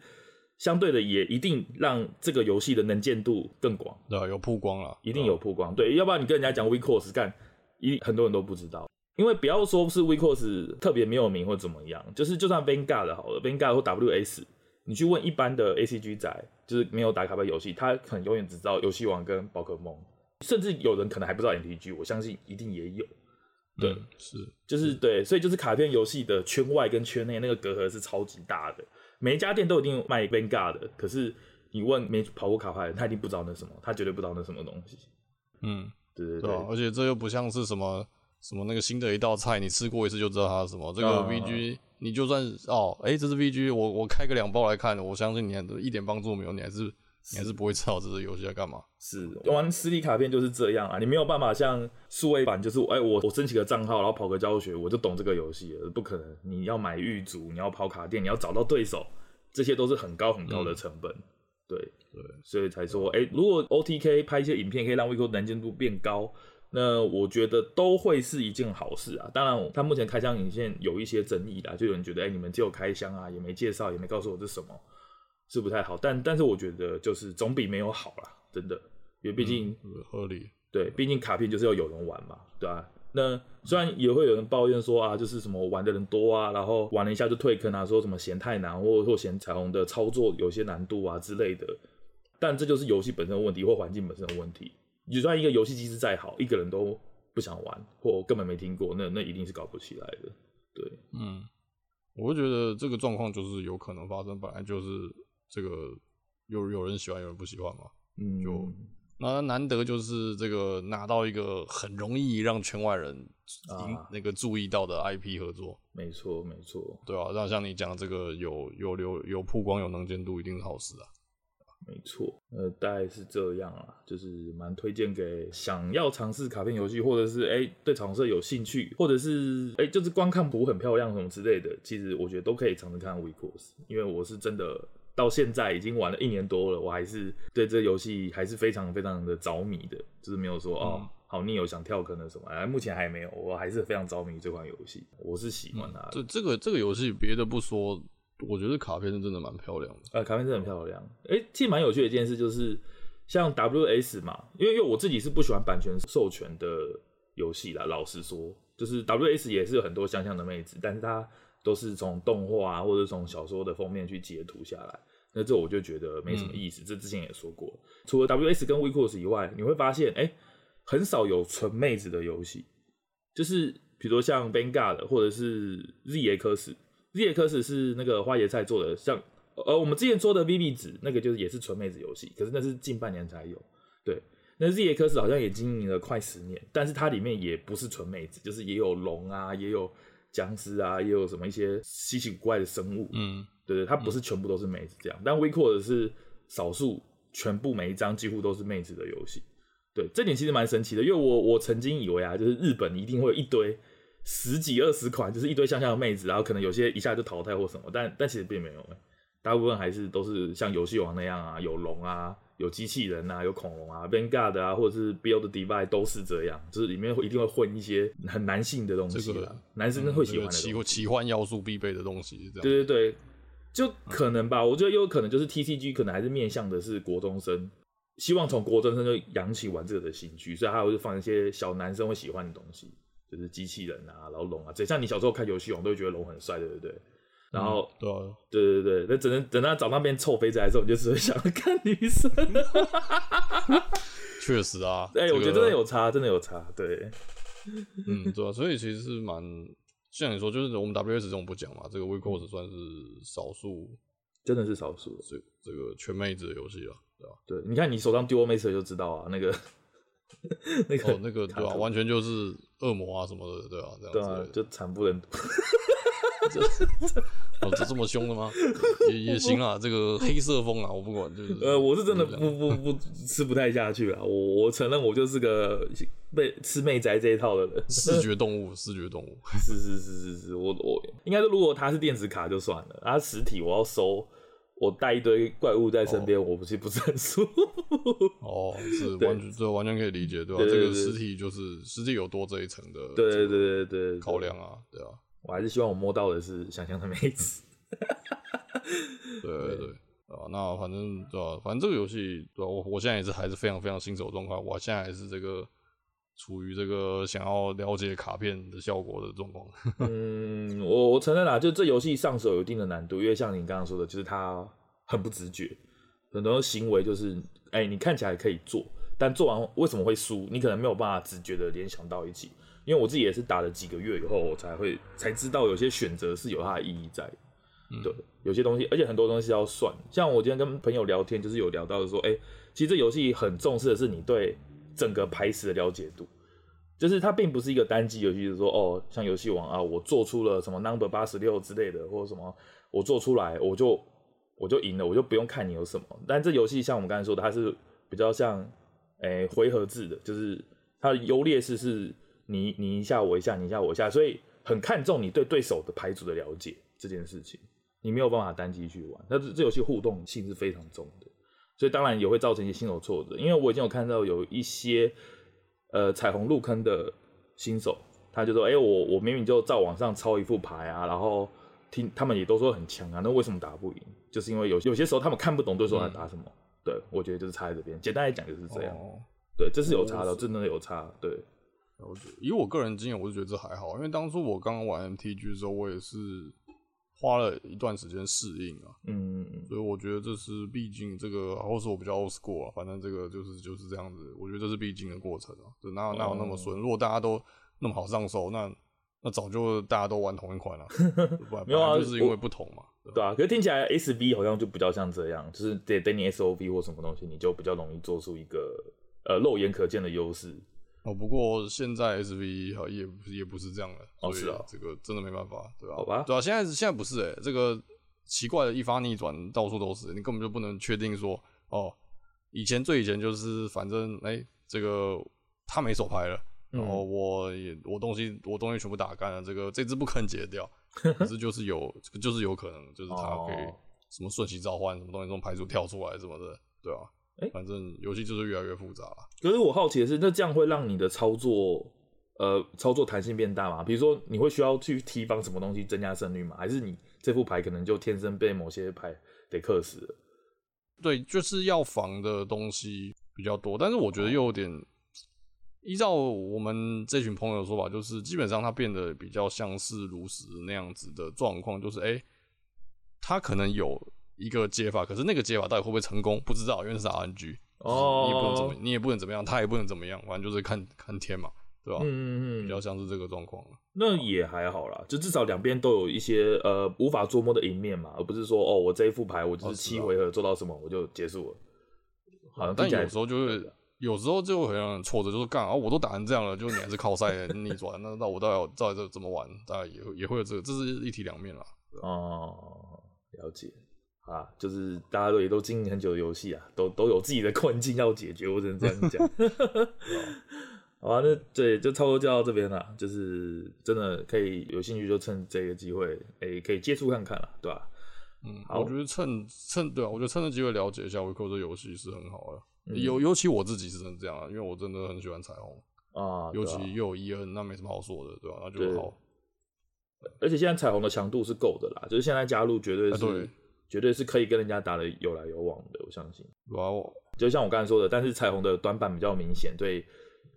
相对的，也一定让这个游戏的能见度更广。对，有曝光了，一定有曝光。对，要不然你跟人家讲 WIXOSS 干，一很多人都不知道。因为不要说是 WIXOSS 特别没有名或怎么样，就是就算 Vanguard 好了，Vanguard 或 WS，你去问一般的 ACG 仔，就是没有打卡牌游戏，他可能永远只知道游戏王跟宝可梦，甚至有人可能还不知道 MTG，我相信一定也有。对，嗯、是，就是对，所以就是卡片游戏的圈外跟圈内那个隔阂是超级大的，每一家店都一定卖 Vanguard 的，可是你问没跑过卡牌的人，他一定不知道那什么，他绝对不知道那什么东西。嗯，对对对，而且这又不像是什么。什么那个新的一道菜，你吃过一次就知道它是什么。这个 VG，你就算哦，哎、欸，这是 VG，我我开个两包来看，我相信你还一点帮助没有，你还，是你还是不会知道这个游戏在干嘛。是玩实体卡片就是这样啊，你没有办法像数位版，就是哎、欸，我我申请个账号，然后跑个教学，我就懂这个游戏了，不可能。你要买玉组，你要跑卡店，你要找到对手，这些都是很高很高的成本。嗯、对对，所以才说，哎、欸，如果 OTK 拍一些影片，可以让 WIXOSS 能见度变高。那我觉得都会是一件好事啊。当然，他目前开箱影片有一些争议啦，就有人觉得，哎、欸，你们只有开箱啊，也没介绍，也没告诉我这是什么，是不太好。但但是我觉得就是总比没有好啦，真的，因为毕竟、嗯、合理。对，毕竟卡片就是要有人玩嘛，对吧、啊？那虽然也会有人抱怨说啊，就是什么玩的人多啊，然后玩了一下就退坑啊，说什么嫌太难，或或嫌彩虹的操作有些难度啊之类的。但这就是游戏本身的问题，或环境本身的问题。就算一个游戏机制再好，一个人都不想玩，或根本没听过，那那一定是搞不起来的。对，嗯，我会觉得这个状况就是有可能发生，本来就是这个有有人喜欢，有人不喜欢嘛。嗯，就那难得就是这个拿到一个很容易让圈外人啊那个注意到的 IP 合作。没错，没错，对啊，那像你讲这个有有流有曝光有能见度，一定是好事啊。没错，呃，大概是这样啊，就是蛮推荐给想要尝试卡片游戏，或者是哎、欸、对彩虹社有兴趣，或者是哎、欸、就是光看图很漂亮什么之类的，其实我觉得都可以尝试看 WIXOSS，因为我是真的到现在已经玩了一年多了，我还是对这游戏还是非常非常的着迷的，就是没有说哦好腻，有想跳坑的什么，哎，目前还没有，我还是非常着迷这款游戏，我是喜欢它的。这、嗯、这个这个游戏别的不说。我觉得卡片是真的蛮漂亮的，呃，卡片真的很漂亮。哎、欸，其实蛮有趣的一件事就是，像 WS 嘛，因为因为我自己是不喜欢版权授权的游戏啦。老实说，就是 WS 也是有很多香香的妹子，但是它都是从动画啊，或者从小说的封面去截图下来，那这我就觉得没什么意思。嗯、这之前也说过，除了 WS 跟 WIXOSS 以外，你会发现，哎、欸，很少有纯妹子的游戏，就是比如说像 Vanguard 或者是 ZX。ZX 是那个花椰菜做的，像呃我们之前说的 Vivid 子那个就是也是纯妹子游戏，可是那是近半年才有。对，那 ZX 好像也经营了快十年，但是它里面也不是纯妹子，就是也有龙啊，也有僵尸啊，也有什么一些稀奇古怪的生物。嗯，对对，它不是全部都是妹子这样，嗯、但 WIXOSS 是少数全部每一张几乎都是妹子的游戏。对，这点其实蛮神奇的，因为我我曾经以为啊，就是日本一定会有一堆。十几二十款，就是一堆香香的妹子，然后可能有些一下就淘汰或什么，但但其实并没有，大部分还是都是像游戏王那样啊，有龙啊，有机器人啊，有恐龙啊，Vanguard 啊，或者是 Build Divide 都是这样，就是里面会一定会混一些很男性的东西啦，这个、男生会喜欢的奇、嗯这个、奇幻要素必备的东西，这样。对对对，就可能吧，我觉得有可能就是 TCG 可能还是面向的是国中生，希望从国中生就养起玩这个的兴趣，所以还会放一些小男生会喜欢的东西。就是机器人啊，然后龙啊，这像你小时候看游戏王都会觉得龙很帅，对不对？然后，嗯、对、啊、对对对，那只能等到找那边臭肥仔的时候，你就只会想看女生。<laughs> 确实啊，<laughs> 哎、我觉得真的有差，真的有差，对。<laughs> 嗯，对啊，所以其实是蛮像你说，就是我们 WS 这种不讲嘛，这个 w e c o s 算是少数，真的是少数，这这个全妹子的游戏了，对吧？对，你看你手上 Duel Master 就知道啊，那个。那个哦，那个对啊，完全就是恶魔啊什么的，对啊，这样子对啊，就惨不忍睹。<laughs> 哦，这 <laughs> 这么凶的吗？也也行啊，这个黑色风啊，我不管，就是呃，我是真的不不不，吃不太下去啊。我我承认我就是个被吃妹宅这一套的人，视觉动物，视觉动物，<laughs> 是是是是是，我我应该说，如果它是电子卡就算了，它实体我要收。我带一堆怪物在身边，哦、我不是不是很舒服。哦，是完全这完全可以理解，对吧？这个实体就是实体有多这一层的，对对对对考量啊，对啊。我还是希望我摸到的是想象的妹子。对对对啊，那反正对吧？反正这个游戏对吧？我我现在也是还是非常非常新手状况，我现在还是这个。处于这个想要了解卡片的效果的状况。<laughs> 嗯，我我承认啦，就这游戏上手有一定的难度，因为像你刚刚说的，就是它很不直觉，很多行为就是，哎、欸，你看起来可以做，但做完为什么会输？你可能没有办法直觉的联想到一起。因为我自己也是打了几个月以后，我才会才知道有些选择是有它的意义在。嗯、对，有些东西，而且很多东西要算。像我今天跟朋友聊天，就是有聊到说，哎、欸，其实这游戏很重视的是你对。整个牌池的了解度，就是它并不是一个单机游戏，就是说哦，像游戏王啊，我做出了什么 number 八十六之类的，或者什么，我做出来我就我就赢了，我就不用看你有什么。但这游戏像我们刚才说的，它是比较像诶、欸、回合制的，就是它的优劣势是你你一下我一下，你一下我一下，所以很看重你对对手的牌组的了解这件事情，你没有办法单机去玩。那这这游戏互动性是非常重的。所以当然也会造成一些新手挫折，因为我已经有看到有一些呃彩虹入坑的新手，他就说：“哎、欸，我我明明就照网上抄一副牌啊，然后听他们也都说很强啊，那为什么打不赢？就是因为有有些时候他们看不懂对手在打什么。嗯”对，我觉得就是差在这边。简单来讲就是这样。哦、对，这是有差的，真的有差。对，我觉得以我个人经验，我是觉得这还好，因为当初我刚刚玩 MTG 的时候，我也是。花了一段时间适应啊，嗯，所以我觉得这是毕竟这个，或是我比较 old school 啊，反正这个就是就是这样子，我觉得这是必经的过程啊，就哪有哪有那么顺？如果大家都那么好上手，那那早就大家都玩同一款了，<laughs> 没有啊，就是因为不同嘛，对啊，可是听起来 S V 好像就比较像这样，就是得等你 S O V 或什么东西，你就比较容易做出一个呃肉眼可见的优势。哦，不过现在 S V 哈也也不是这样的，哦是啊，这个真的没办法，对吧？好吧，对啊，现在现在不是哎、欸，这个奇怪的一发逆转到处都是，你根本就不能确定说哦，以前最以前就是反正哎、欸，这个他没手牌了，然后我也我东西我东西全部打干了，这个这只不肯解掉，<laughs> 可是就是有就是有可能就是他可以什么瞬息召唤什么东西从牌组跳出来什么的，对吧？哎，欸、反正游戏就是越来越复杂了。可是我好奇的是，那这样会让你的操作，呃，操作弹性变大吗？比如说，你会需要去提防什么东西增加胜率吗？还是你这副牌可能就天生被某些牌给克死了？对，就是要防的东西比较多。但是我觉得又有点，依照我们这群朋友的说法，就是基本上它变得比较像是炉石那样子的状况，就是哎，它可能有。一个接法，可是那个接法到底会不会成功，不知道，因为是 RNG，哦，你也不能怎么，你也不能怎么样，他也不能怎么样，反正就是看看天嘛，对吧？嗯嗯嗯，比较像是这个状况。那也还好啦，就至少两边都有一些呃无法捉摸的一面嘛，而不是说哦，我这一副牌我就是七回合做到什么我就结束了。好像，但有时候就是有时候就会很让人挫折，就是干啊，我都打成这样了，就你还是靠赛 <laughs> 逆转，那那我到底要到底怎么玩？大概也也会有这个，这是一体两面啦。哦，了解。啊，就是大家都也都经营很久的游戏啊，都都有自己的困境要解决，我只能这样讲。<laughs> 好啊，那对，就差不多就到这边了。就是真的可以有兴趣就趁这个机会，诶、欸，可以接触看看了，对吧？嗯，好，我觉得趁趁对啊，我觉得趁这机会了解一下 WICO 这游戏是很好的。尤、嗯、尤其我自己是真的这样啊，因为我真的很喜欢彩虹啊，尤其又有 EN，那没什么好说的，对吧？那就好。而且现在彩虹的强度是够的啦，就是现在加入绝对是。欸对绝对是可以跟人家打的有来有往的，我相信。哇哦，就像我刚才说的，但是彩虹的短板比较明显，对，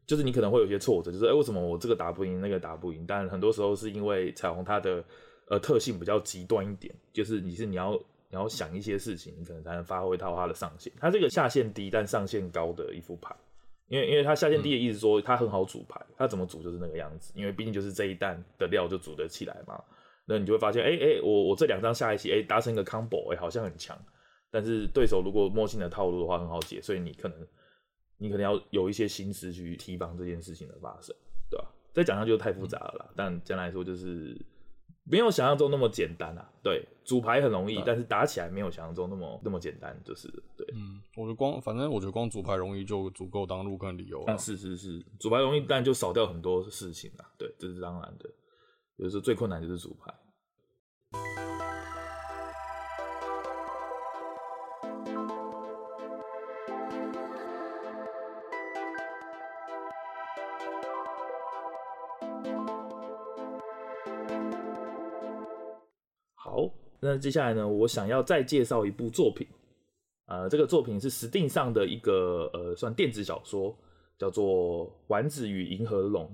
就是你可能会有些挫折，就是哎、欸，为什么我这个打不赢，那个打不赢？但很多时候是因为彩虹它的呃特性比较极端一点，就是你是你要你要想一些事情，你可能才能发挥到它的上限。它这个下限低但上限高的一副牌，因为因为它下限低的意思说它很好组牌，它怎么组就是那个样子，因为毕竟就是这一弹的料就组得起来嘛。那你就会发现，哎、欸、哎、欸，我我这两张下一期，哎、欸，达成一个 combo，哎、欸，好像很强。但是对手如果摸清的套路的话，很好解，所以你可能你可能要有一些心思去提防这件事情的发生，对吧？再讲下去就太复杂了啦。嗯、但简单来说，就是没有想象中那么简单啊。对，组牌很容易，但是打起来没有想象中那么那么简单，就是对。嗯，我觉得光反正我觉得光组牌容易就足够当入坑理由。但是是是，组牌容易，但就少掉很多事情啊。对，这是当然的。有时候最困难就是组牌。好，那接下来呢？我想要再介绍一部作品，呃，这个作品是 Steam 上的一个呃，算电子小说，叫做《丸子与银河龙》。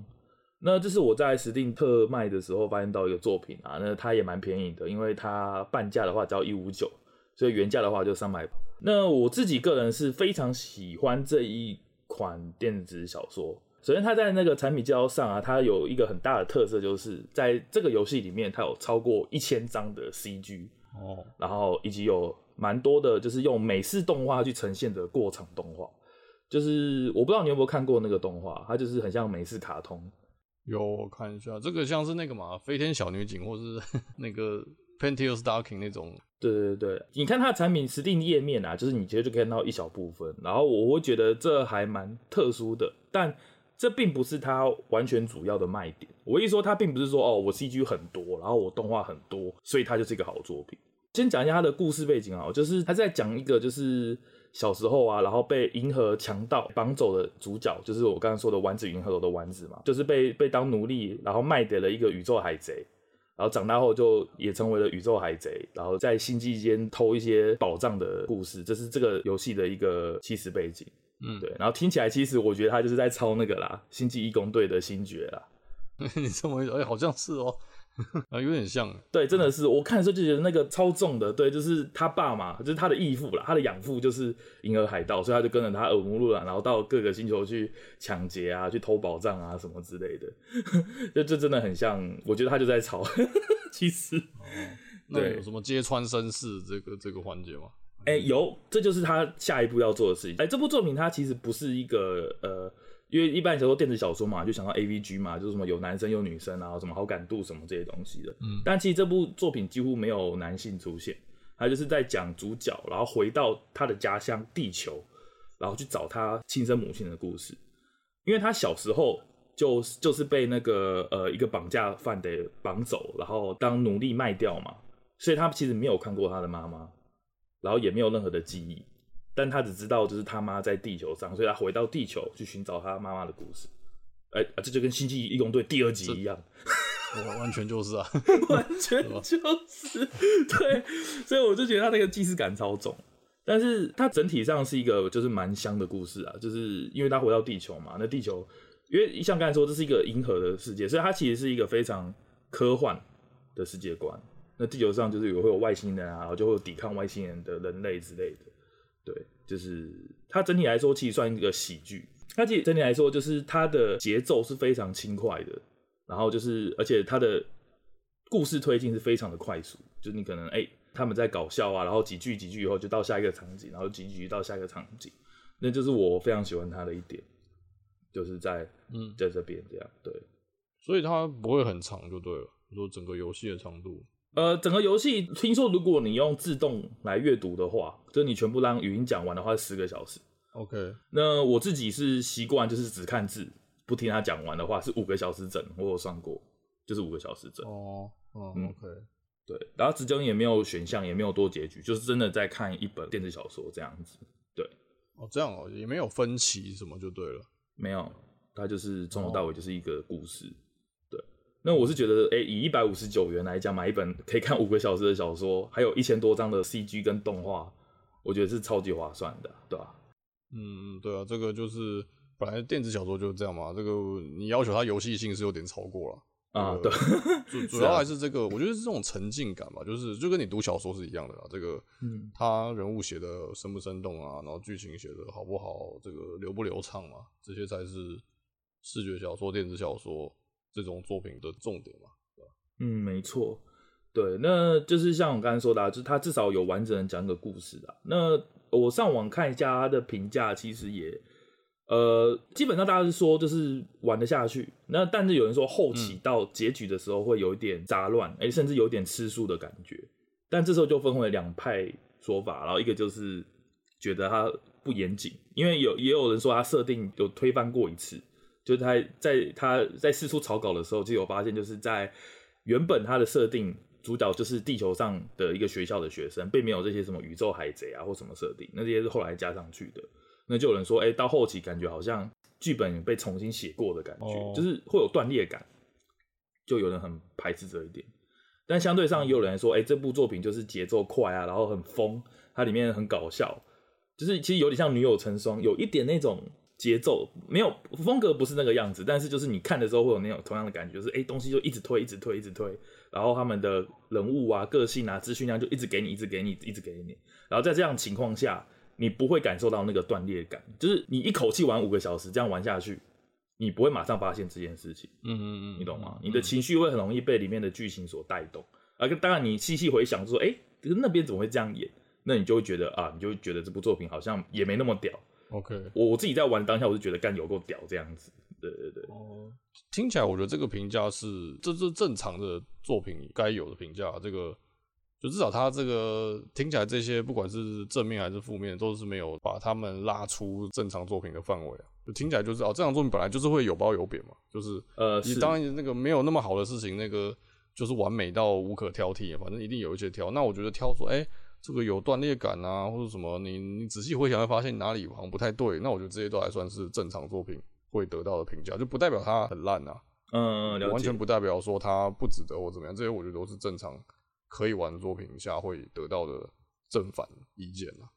那这是我在 Steam 特卖的时候发现到一个作品啊，那它也蛮便宜的，因为它半价的话只要一五九，所以原价的话就三百。那我自己个人是非常喜欢这一款电子小说。首先，它在那个产品介绍上啊，它有一个很大的特色，就是在这个游戏里面，它有超过一千张的 CG 哦，然后以及有蛮多的，就是用美式动画去呈现的过场动画。就是我不知道你有没有看过那个动画，它就是很像美式卡通。有，我看一下，这个像是那个嘛，飞天小女警，或是 <laughs> 那个 Panty Stocking 那种。对对对，你看它的产品实定页面啊，就是你其实就可以看到一小部分，然后我会觉得这还蛮特殊的，但。这并不是它完全主要的卖点。我一说它并不是说哦，我 CG 很多，然后我动画很多，所以它就是一个好作品。先讲一下它的故事背景啊，就是他在讲一个就是小时候啊，然后被银河强盗绑走的主角，就是我刚刚说的丸子与银河龙的丸子嘛，就是被被当奴隶，然后卖给了一个宇宙海贼，然后长大后就也成为了宇宙海贼，然后在星际间偷一些宝藏的故事，这是这个游戏的一个起始背景。嗯，对，然后听起来其实我觉得他就是在抄那个啦，《星际异攻队》的星爵啦。<laughs> 你这么一说，哎、欸，好像是哦，啊，有点像。对，真的是，我看的时候就觉得那个超重的，对，就是他爸嘛，就是他的义父啦，他的养父就是银河海盗，所以他就跟着他耳濡目染，然后到各个星球去抢劫啊，去偷宝藏啊什么之类的，<laughs> 就这真的很像，我觉得他就在抄。<laughs> 其实，哦、那有什么揭穿身世这个这个环节吗？哎、欸，有，这就是他下一步要做的事情。哎、欸，这部作品它其实不是一个呃，因为一般来说电子小说嘛，就想到 AVG 嘛，就是什么有男生有女生啊，什么好感度什么这些东西的。嗯，但其实这部作品几乎没有男性出现，他就是在讲主角，然后回到他的家乡地球，然后去找他亲生母亲的故事。因为他小时候就就是被那个呃一个绑架犯得绑走，然后当奴隶卖掉嘛，所以他其实没有看过他的妈妈。然后也没有任何的记忆，但他只知道就是他妈在地球上，所以他回到地球去寻找他妈妈的故事。哎，这就跟《星际义工队》第二集一样，<laughs> 完全就是啊，<laughs> 完全就是对，所以我就觉得他那个既视感超重，但是他整体上是一个就是蛮香的故事啊，就是因为他回到地球嘛，那地球因为像刚才说这是一个银河的世界，所以它其实是一个非常科幻的世界观。那地球上就是有会有外星人啊，然后就会有抵抗外星人的人类之类的，对，就是它整体来说其实算一个喜剧。它其实整体来说就是它的节奏是非常轻快的，然后就是而且它的故事推进是非常的快速，就是你可能哎、欸、他们在搞笑啊，然后几句几句以后就到下一个场景，然后几句到下一个场景，那就是我非常喜欢它的一点，就是在嗯在这边这样对，所以它不会很长就对了，说整个游戏的长度。呃，整个游戏听说，如果你用自动来阅读的话，就你全部让语音讲完的话，是十个小时。OK，那我自己是习惯就是只看字，不听他讲完的话是五个小时整，我有算过，就是五个小时整。哦，嗯，OK，对，然后直中也没有选项，也没有多结局，就是真的在看一本电子小说这样子。对，哦，这样哦，也没有分歧什么就对了，没有，它就是从头到尾就是一个故事。哦那我是觉得，哎、欸，以一百五十九元来讲，买一本可以看五个小时的小说，还有一千多张的 CG 跟动画，我觉得是超级划算的，对吧、啊？嗯，对啊，这个就是本来电子小说就是这样嘛，这个你要求它游戏性是有点超过了啊，对，<laughs> 主主要还是这个，我觉得是这种沉浸感嘛，就是就跟你读小说是一样的啦，这个，嗯，他人物写的生不生动啊，然后剧情写的好不好，这个流不流畅嘛，这些才是视觉小说、电子小说。这种作品的重点嘛，对吧？嗯，没错，对，那就是像我刚才说的，啊就是他至少有完整的讲个故事的。那我上网看一下他的评价，其实也，呃，基本上大家是说就是玩得下去。那但是有人说后期到结局的时候会有一点杂乱，哎、嗯，甚至有点吃素的感觉。但这时候就分为两派说法，然后一个就是觉得他不严谨，因为有也有人说他设定有推翻过一次。就是他在他在释出草稿的时候，就有发现，就是在原本他的设定，主角就是地球上的一个学校的学生，并没有这些什么宇宙海贼啊或什么设定，那这些是后来加上去的。那就有人说，哎、欸，到后期感觉好像剧本被重新写过的感觉，就是会有断裂感，就有人很排斥这一点。但相对上也有人说，哎、欸，这部作品就是节奏快啊，然后很疯，它里面很搞笑，就是其实有点像《女友成双》，有一点那种节奏，没有风格不是那个样子，但是就是你看的时候会有那种同样的感觉，就是哎、欸，东西就一直推，一直推，一直推，然后他们的人物啊、个性啊、资讯量就一直给你，一直给你，一直给你，然后在这样情况下，你不会感受到那个断裂感，就是你一口气玩五个小时这样玩下去。你不会马上发现这件事情，嗯嗯嗯，你懂吗？你的情绪会很容易被里面的剧情所带动，而当然你细细回想说，哎，可是那边怎么会这样演？那你就会觉得啊，你就会觉得这部作品好像也没那么屌。OK，我我自己在玩当下，我就觉得干有够屌这样子。对对对，哦，听起来我觉得这个评价是这是正常的作品该有的评价，这个。就至少他这个听起来这些不管是正面还是负面，都是没有把他们拉出正常作品的范围啊。就听起来就是哦，正常作品本来就是会有褒有贬嘛。就是呃，你当然那个没有那么好的事情，那个就是完美到无可挑剔，反正一定有一些挑。那我觉得挑说，哎、欸，这个有断裂感啊，或者什么，你你仔细回想会发现哪里好像不太对。那我觉得这些都还算是正常作品会得到的评价，就不代表它很烂啊。嗯，完全不代表说它不值得或怎么样。这些我觉得都是正常。可以玩的作品下会得到的正反意见啊，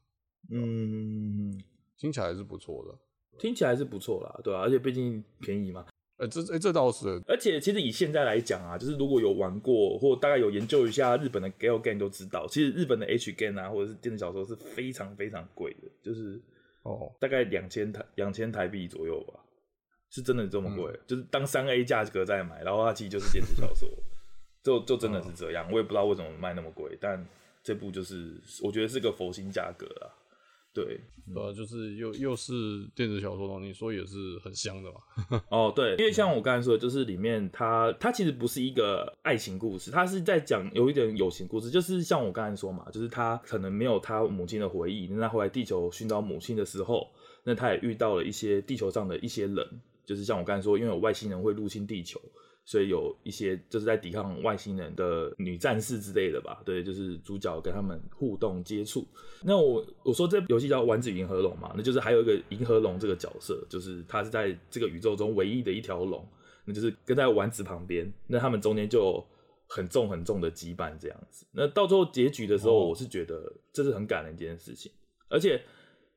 嗯，听起来还是不错的，听起来是不错啦，对啊，而且毕竟便宜嘛，哎、欸，这哎、欸、这倒是，而且其实以现在来讲啊，就是如果有玩过或大概有研究一下日本的 Gal Game 都知道，其实日本的 H Game 啊或者是电子小说是非常非常贵的，就是哦，大概两千台两千台币左右吧，是真的这么贵，嗯、就是当三 A 价格在买，然后它其实就是电子小说。就就真的是这样，我也不知道为什么卖那么贵，但这部就是我觉得是个佛心价格啊。对，呃，就是又又是电子小说东西，所以也是很香的嘛。<laughs> 哦，对，因为像我刚才说的，就是里面它它其实不是一个爱情故事，它是在讲有一点友情故事，就是像我刚才说嘛，就是他可能没有他母亲的回忆，那后来地球寻找母亲的时候，那他也遇到了一些地球上的一些人，就是像我刚才说，因为有外星人会入侵地球。所以有一些就是在抵抗外星人的女战士之类的吧，对，就是主角跟他们互动接触。那我我说这游戏叫丸子银河龙嘛，那就是还有一个银河龙这个角色，就是他是在这个宇宙中唯一的一条龙，那就是跟在丸子旁边，那他们中间就很重很重的羁绊这样子。那到最后结局的时候，我是觉得这是很感人一件事情，而且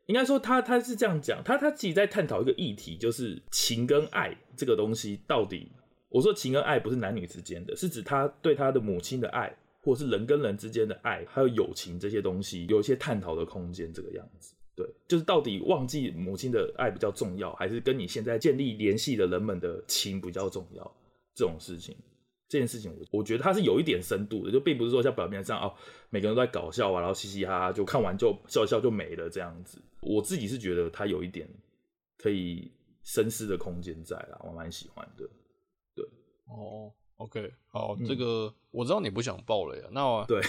应该说他他是这样讲，他他自己在探讨一个议题，就是情跟爱这个东西到底。我说情跟爱不是男女之间的，是指他对他的母亲的爱，或是人跟人之间的爱，还有友情这些东西，有一些探讨的空间。这个样子，对，就是到底忘记母亲的爱比较重要，还是跟你现在建立联系的人们的情比较重要？这种事情，这件事情，我我觉得它是有一点深度的，就并不是说像表面上哦，每个人都在搞笑啊，然后嘻嘻哈哈就看完就笑笑就没了这样子。我自己是觉得它有一点可以深思的空间在啦，我蛮喜欢的。哦，OK，好，嗯、这个我知道你不想爆雷啊。那 <laughs> 我对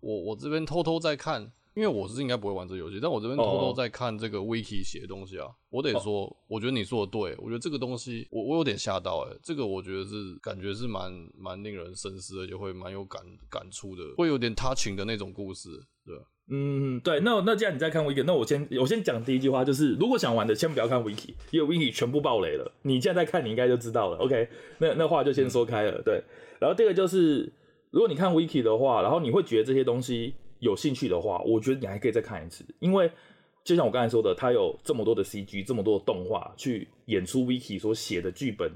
我我这边偷偷在看，因为我是应该不会玩这游戏，但我这边偷偷在看这个 Wiki 写的东西啊。我得说，哦、我觉得你说的对，我觉得这个东西我我有点吓到哎，这个我觉得是感觉是蛮蛮令人深思，而且会蛮有感感触的，会有点 touching 的那种故事，对。嗯，对，那那既然你在看 Wiki，那我先我先讲第一句话，就是如果想玩的，先不要看 Wiki，因为 Wiki 全部爆雷了。你现在看，你应该就知道了。OK，那那话就先说开了。对，然后第二个就是，如果你看 Wiki 的话，然后你会觉得这些东西有兴趣的话，我觉得你还可以再看一次，因为就像我刚才说的，它有这么多的 CG，这么多的动画去演出 Wiki 所写的剧本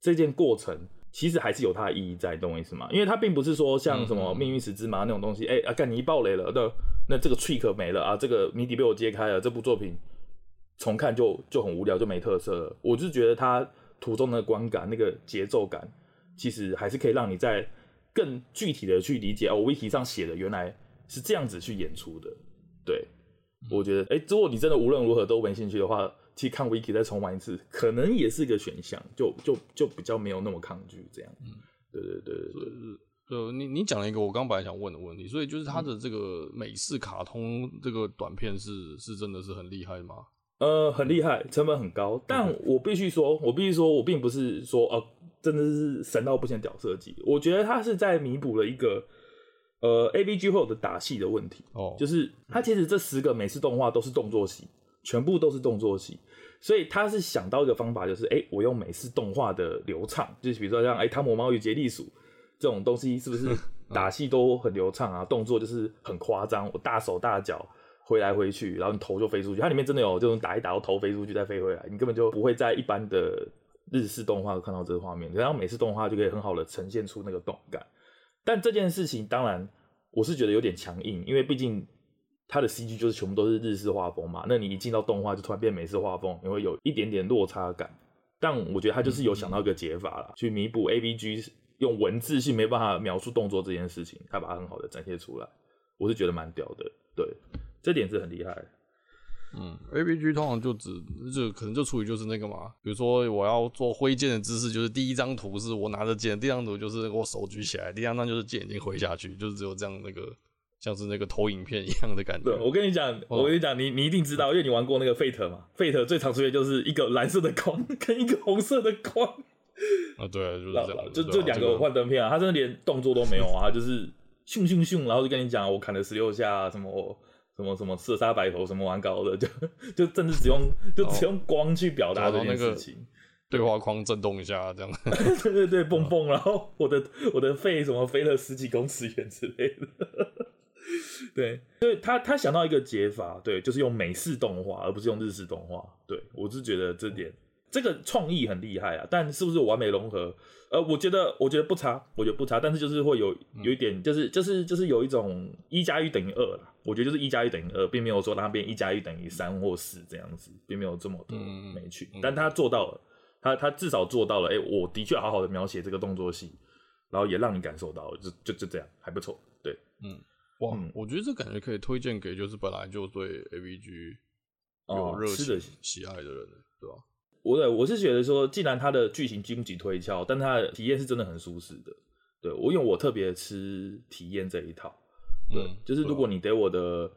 这件过程。其实还是有它的意义在，懂我意思吗？因为它并不是说像什么命运石之门那种东西，哎、嗯嗯欸、啊，干你一爆雷了，那那这个 trick 没了啊，这个谜底被我揭开了，这部作品重看就就很无聊，就没特色了。我就觉得它途中的观感、那个节奏感，其实还是可以让你在更具体的去理解哦，wiki 上写的原来是这样子去演出的。对，嗯、我觉得，哎、欸，如果你真的无论如何都没兴趣的话。去看 Wiki 再重玩一次，可能也是个选项，就就就比较没有那么抗拒这样。嗯，对对对对对。呃，你你讲了一个我刚本来想问的问题，所以就是它的这个美式卡通这个短片是、嗯、是真的是很厉害吗？呃，很厉害，成本很高，但我必须说，我必须说我并不是说哦、呃，真的是神到不行屌设计，我觉得它是在弥补了一个呃 A B G 会有的打戏的问题。哦，就是它其实这十个美式动画都是动作戏。全部都是动作戏，所以他是想到一个方法，就是哎、欸，我用美式动画的流畅，就是比如说像哎《汤姆猫与杰利鼠》这种东西是不是 <laughs> 打戏都很流畅啊？动作就是很夸张，我大手大脚挥来挥去，然后你头就飞出去。它里面真的有这种打一打，头飞出去再飞回来，你根本就不会在一般的日式动画看到这个画面。然后美式动画就可以很好的呈现出那个动感。但这件事情当然我是觉得有点强硬，因为毕竟它的 CG 就是全部都是日式画风嘛。那你一进到动画就突然变美式画风，你会有一点点落差感。但我觉得他就是有想到一个解法啦，嗯、去弥补 AVG 用文字性没办法描述动作这件事情，他把它很好的展现出来，我是觉得蛮屌的，对，这点是很厉害。嗯，AVG 通常就只就可能就处于就是那个嘛，比如说我要做挥剑的姿势，就是第一张图是我拿着剑，第二张图就是我手举起来，第三张就是剑已经挥下去，就是只有这样那个。像是那个投影片一样的感觉。对，我跟你讲，我跟你讲，你你一定知道，因为你玩过那个 Fate 嘛。Fate 最常出现就是一个蓝色的光跟一个红色的光。啊，对，就是这样。就就两个幻灯片啊，他真的连动作都没有啊，就是咻咻咻，然后就跟你讲，我砍了十六下，什么什么什么射杀白头，什么玩高的，就就甚至只用就只用光去表达这件事情。对话框震动一下，这样。对对对，蹦蹦，然后我的我的肺什么飞了十几公尺远之类的。<laughs> 对，所以他他想到一个解法，对，就是用美式动画，而不是用日式动画。对，我是觉得这点这个创意很厉害啊，但是不是完美融合？呃，我觉得我觉得不差，我觉得不差，但是就是会有有一点，就是就是就是有一种一加一等于二啦。我觉得就是一加一等于二，并没有说让它变一加一等于三或四这样子，并没有这么的没趣。但他做到了，他他至少做到了。哎，我的确好好的描写这个动作戏，然后也让你感受到了，就就就这样，还不错。对，嗯。哇，嗯、我觉得这感觉可以推荐给就是本来就对 A B G 有热情喜爱的人，哦、对吧？我对我是觉得说，既然它的剧情经不起推敲，但它的体验是真的很舒适的。对，我因为我特别吃体验这一套，对，嗯、就是如果你给我的，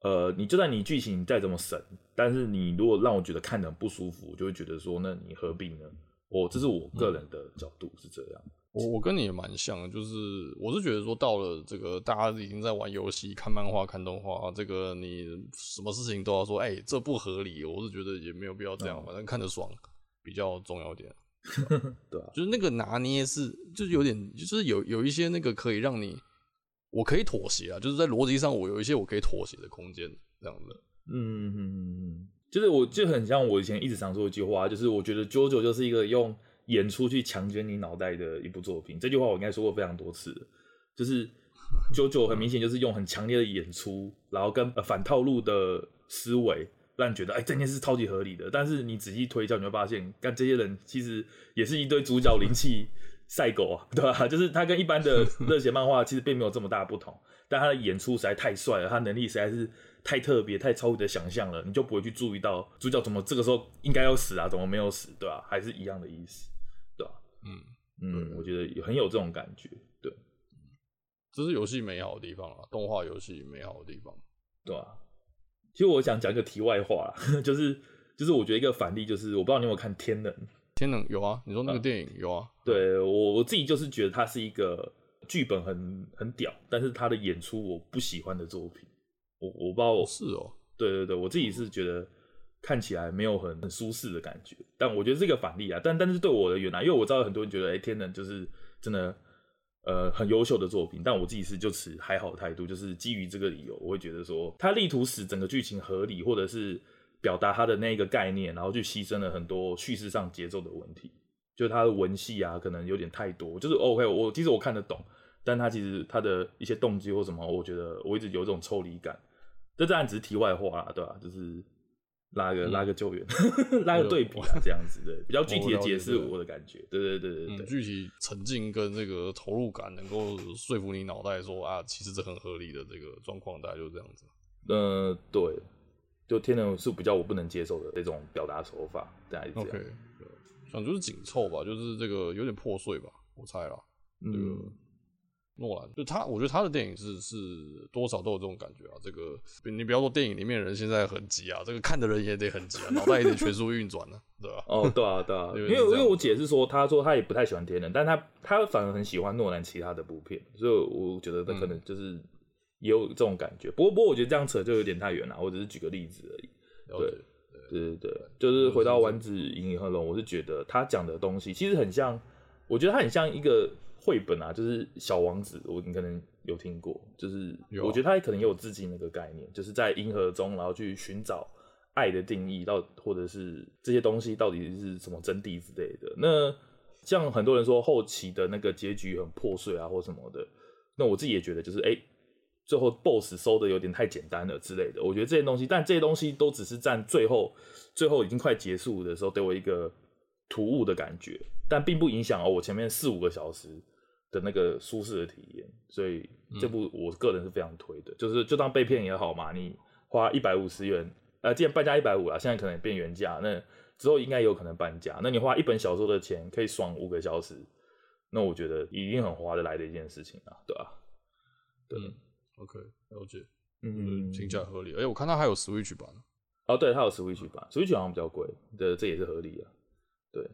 呃，你就算你剧情再怎么神，但是你如果让我觉得看得很不舒服，我就会觉得说，那你何必呢？我这是我个人的角度是这样。我我跟你也蛮像，就是我是觉得说，到了这个大家已经在玩游戏、看漫画、看动画，这个你什么事情都要说，哎、欸，这不合理。我是觉得也没有必要这样，反正看着爽比较重要点。<laughs> <laughs> 对啊，就是那个拿捏是，就是有点，就是有有一些那个可以让你，我可以妥协啊，就是在逻辑上我有一些我可以妥协的空间，这样子。嗯嗯嗯，就是我就很像我以前一直常说一句话，就是我觉得 JoJo 就是一个用。演出去强奸你脑袋的一部作品，<laughs> 这句话我应该说过非常多次。就是 JoJo 很明显就是用很强烈的演出，然后跟反套路的思维，让你觉得哎、这件事超级合理的。但是你仔细推敲，你会发现，干这些人其实也是一堆主角灵气赛狗啊，<laughs> 对吧？就是他跟一般的热血漫画其实并没有这么大不同，但他的演出实在太帅了，他能力实在是太特别、太超乎你的想象了，你就不会去注意到主角怎么这个时候应该要死啊，怎么没有死，对吧？还是一样的意思。嗯嗯，我觉得很有这种感觉，对，这是游戏美好的地方啊，动画游戏美好的地方，对啊。其实我想讲一个题外话，<laughs> 就是就是我觉得一个反例，就是我不知道你有没有看《天能》？天能有啊，你说那个电影、嗯、有啊？对我我自己就是觉得它是一个剧本很很屌，但是他的演出我不喜欢的作品。我我不知道我，是哦，对对对，我自己是觉得。看起来没有很很舒适的感觉，但我觉得这个反例啊，但但是对我的原来，因为我知道很多人觉得，哎、天能就是真的，呃，很优秀的作品，但我自己是就持还好态度，就是基于这个理由，我会觉得说，他力图使整个剧情合理，或者是表达他的那个概念，然后去牺牲了很多叙事上节奏的问题，就是他的文戏啊，可能有点太多，就是 OK，我其实我看得懂，但他其实他的一些动机或什么，我觉得我一直有这种抽离感，这当然只是题外话啦，对吧、就是。拉个拉个救援，嗯、拉个对比啊，这样子的比较具体的解释我的感觉，对对对对对，具体沉浸跟这个投入感能够说服你脑袋说啊，其实这很合理的这个状况，大概就是这样子。呃，对，就天能是比较我不能接受的这种表达手法，大概是这样。OK，想就是紧凑吧，就是这个有点破碎吧，我猜啦，嗯。这个诺兰就他，我觉得他的电影是是多少都有这种感觉啊。这个你不要说电影里面人现在很急啊，这个看的人也得很急啊，脑袋也得全速运转呢，<laughs> 对吧？哦，对啊，对啊，因为因为我姐是说，她说她也不太喜欢天能，但她她反而很喜欢诺兰其他的部片，所以我觉得他可能就是也有这种感觉。嗯、不过不过我觉得这样扯就有点太远了，我只是举个例子而已。对对对对，就是回到丸子银河龙，我是觉得他讲的东西其实很像，我觉得他很像一个。绘本啊，就是《小王子》，我你可能有听过，就是我觉得他可能也有致敬那个概念，就是在银河中，然后去寻找爱的定义，到或者是这些东西到底是什么真谛之类的。那像很多人说后期的那个结局很破碎啊，或什么的，那我自己也觉得就是哎。欸最后 BOSS 收的有点太简单了之类的，我觉得这些东西，但这些东西都只是占最后，最后已经快结束的时候给我一个突兀的感觉，但并不影响哦我前面四五个小时的那个舒适的体验。所以这部我个人是非常推的，嗯、就是就当被骗也好嘛，你花一百五十元，呃，既然半价一百五了，现在可能变原价，那之后应该有可能半价，那你花一本小说的钱可以爽五个小时，那我觉得一定很划得来的一件事情啊，对吧、啊？对。嗯 OK，了解，嗯，听起来合理。哎、欸，我看到还有 Switch 版，哦，对，它有 Switch 版，Switch 好像比较贵，对，这也是合理的，对，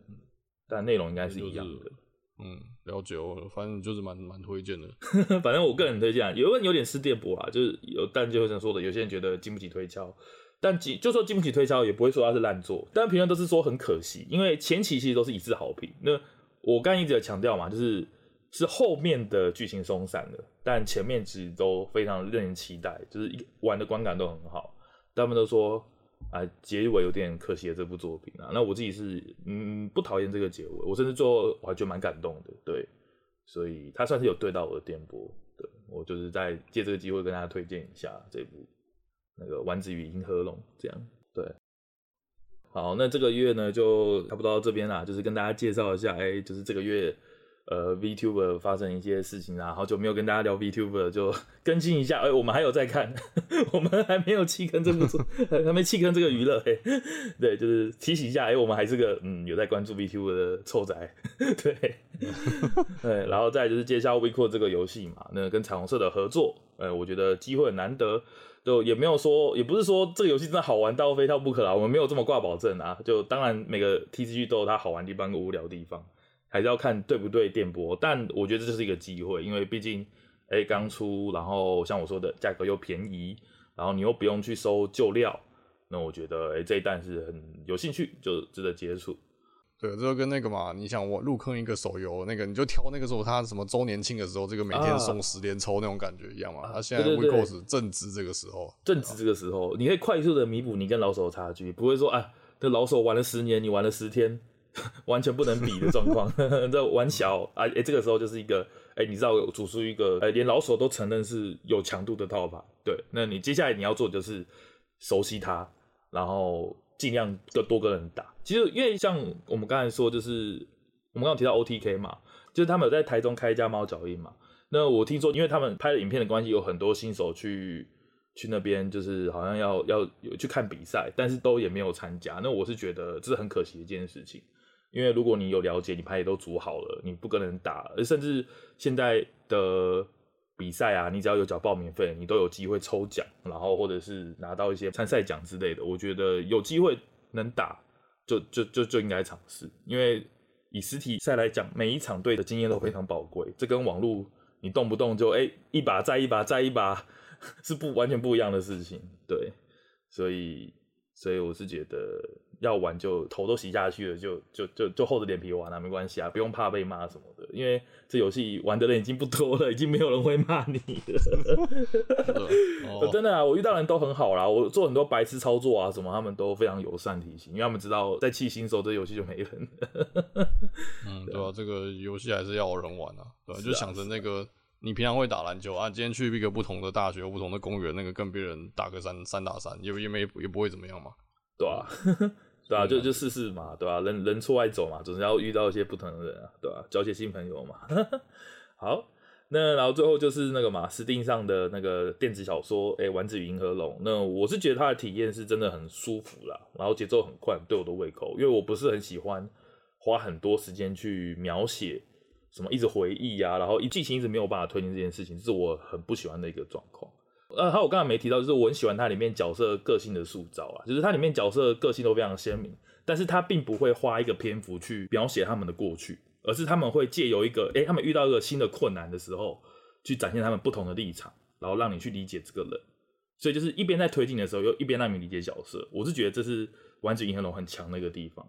但内容应该是一样的。就是、嗯，了解哦，反正就是蛮蛮推荐的。<laughs> 反正我个人推荐，有人有点失电波啊，就是有，但就像说的，有些人觉得经不起推敲，但经就说经不起推敲，也不会说它是烂作，但评论都是说很可惜，因为前期其实都是一致好评。那我刚一直有强调嘛，就是。是后面的剧情松散了，但前面其实都非常令人期待，就是一玩的观感都很好。他们都说啊，结尾有点可惜的这部作品啊。那我自己是嗯不讨厌这个结尾，我甚至最后我还觉得蛮感动的。对，所以他算是有对到我的电波。对，我就是在借这个机会跟大家推荐一下这部那个《丸子与银河龙》这样。对，好，那这个月呢就差不多到这边啦，就是跟大家介绍一下，哎、就是这个月。呃，VTuber 发生一些事情啊，好久没有跟大家聊 VTuber，就 <laughs> 更新一下。哎、欸，我们还有在看，<laughs> 我们还没有弃坑这部，<laughs> 还没弃坑这个娱乐。嘿，对，就是提醒一下，哎、欸，我们还是个嗯有在关注 VTuber 的臭仔。对，对，然后再就是介绍 WIXOSS 这个游戏嘛，那跟彩虹社的合作，呃，我觉得机会很难得，就也没有说，也不是说这个游戏真的好玩到非跳不可啊，我们没有这么挂保证啊。就当然每个 TCG 都有它好玩的地方跟无聊的地方。还是要看对不对电波，但我觉得这就是一个机会，因为毕竟，哎，刚出，然后像我说的，价格又便宜，然后你又不用去收旧料，那我觉得，哎，这一弹是很有兴趣，就值得接触。对，这就跟那个嘛，你想我入坑一个手游，那个你就挑那个时候他什么周年庆的时候，这个每天送十连抽那种感觉一样嘛。他、啊、现在 WIXOSS 正值这个时候，正值这个时候，你可以快速的弥补你跟老手的差距，不会说，啊，这老手玩了十年，你玩了十天。<laughs> 完全不能比的状况，<laughs> 这玩小啊，哎、这个时候就是一个，哎、你知道，组出一个，哎、连老手都承认是有强度的套牌，对，那你接下来你要做的就是熟悉它，然后尽量跟多个人打。其实，因为像我们刚才说，就是我们刚刚提到 OTK 嘛，就是他们有在台中开一家猫脚印嘛。那我听说，因为他们拍了影片的关系，有很多新手去去那边，就是好像要要有去看比赛，但是都也没有参加。那我是觉得这是很可惜的一件事情。因为如果你有了解，你牌也都组好了，你不跟人打，甚至现在的比赛啊，你只要有缴报名费，你都有机会抽奖，然后或者是拿到一些参赛奖之类的。我觉得有机会能打，就就就就应该尝试。因为以实体赛来讲，每一场队的经验都非常宝贵，这跟网络你动不动就哎一把再一把再一把，<laughs> 是不完全不一样的事情。对，所以所以我是觉得。要玩就头都洗下去了，就就就就厚着脸皮玩啊，没关系啊，不用怕被骂什么的，因为这游戏玩的人已经不多了，已经没有人会骂你了。哦、<laughs> 真的啊，我遇到人都很好啦，我做很多白痴操作啊什么，他们都非常友善提醒，因为他们知道在弃新手这游戏就没人。嗯，对啊，这个游戏还是要有人玩啊，对吧、啊？就想着那个你平常会打篮球啊，今天去一个不同的大学或不同的公园，那个跟别人打个三三打三，也也没也不会怎么样嘛，对啊。<laughs> 对啊，就就试试嘛，对吧、啊？人人出外走嘛，总是要遇到一些不同的人啊，对吧、啊？交些新朋友嘛。<laughs> 好，那然后最后就是那个嘛，Steam 上的那个电子小说，哎、欸，《丸子与银河龙》。那我是觉得它的体验是真的很舒服啦，然后节奏很快，对我的胃口。因为我不是很喜欢花很多时间去描写什么，一直回忆啊，然后一剧情一直没有办法推进这件事情，这是我很不喜欢的一个状况。呃，还有我刚才没提到，就是我很喜欢它里面角色个性的塑造啊，就是它里面角色个性都非常鲜明，但是它并不会花一个篇幅去描写他们的过去，而是他们会借由一个，诶，他们遇到一个新的困难的时候，去展现他们不同的立场，然后让你去理解这个人，所以就是一边在推进的时候，又一边让你理解角色。我是觉得这是完整银河龙很强的一个地方，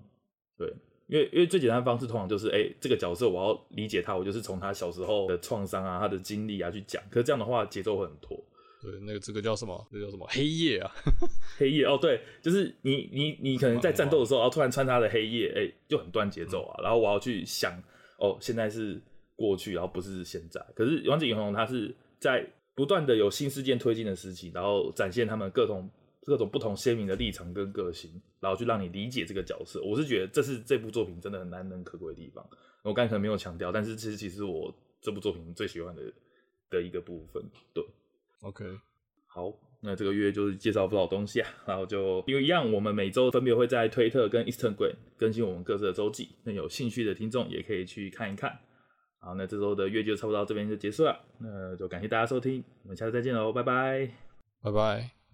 对，因为因为最简单的方式通常就是，哎、这个角色我要理解他，我就是从他小时候的创伤啊，他的经历啊去讲。可是这样的话节奏会很拖。对，那个这个叫什么？这个、叫什么？黑夜啊，<laughs> 黑夜哦，对，就是你你你可能在战斗的时候，然后突然穿插的黑夜，哎、欸，就很断节奏啊。嗯、然后我要去想，哦，现在是过去，然后不是现在。可是《王者永恒》它是在不断的有新事件推进的时期，然后展现他们各种各种不同鲜明的立场跟个性，然后去让你理解这个角色。我是觉得这是这部作品真的很难能可贵的地方。我刚才可能没有强调，但是其实其实我这部作品最喜欢的的一个部分，对。OK，好，那这个月就是介绍不少东西啊，<laughs> 然后就因为一样，我们每周分别会在推特跟 Instagram 更新我们各自的周记，那有兴趣的听众也可以去看一看。好，那这周的月就差不多到这边就结束了，那就感谢大家收听，我们下次再见喽，拜拜，拜拜。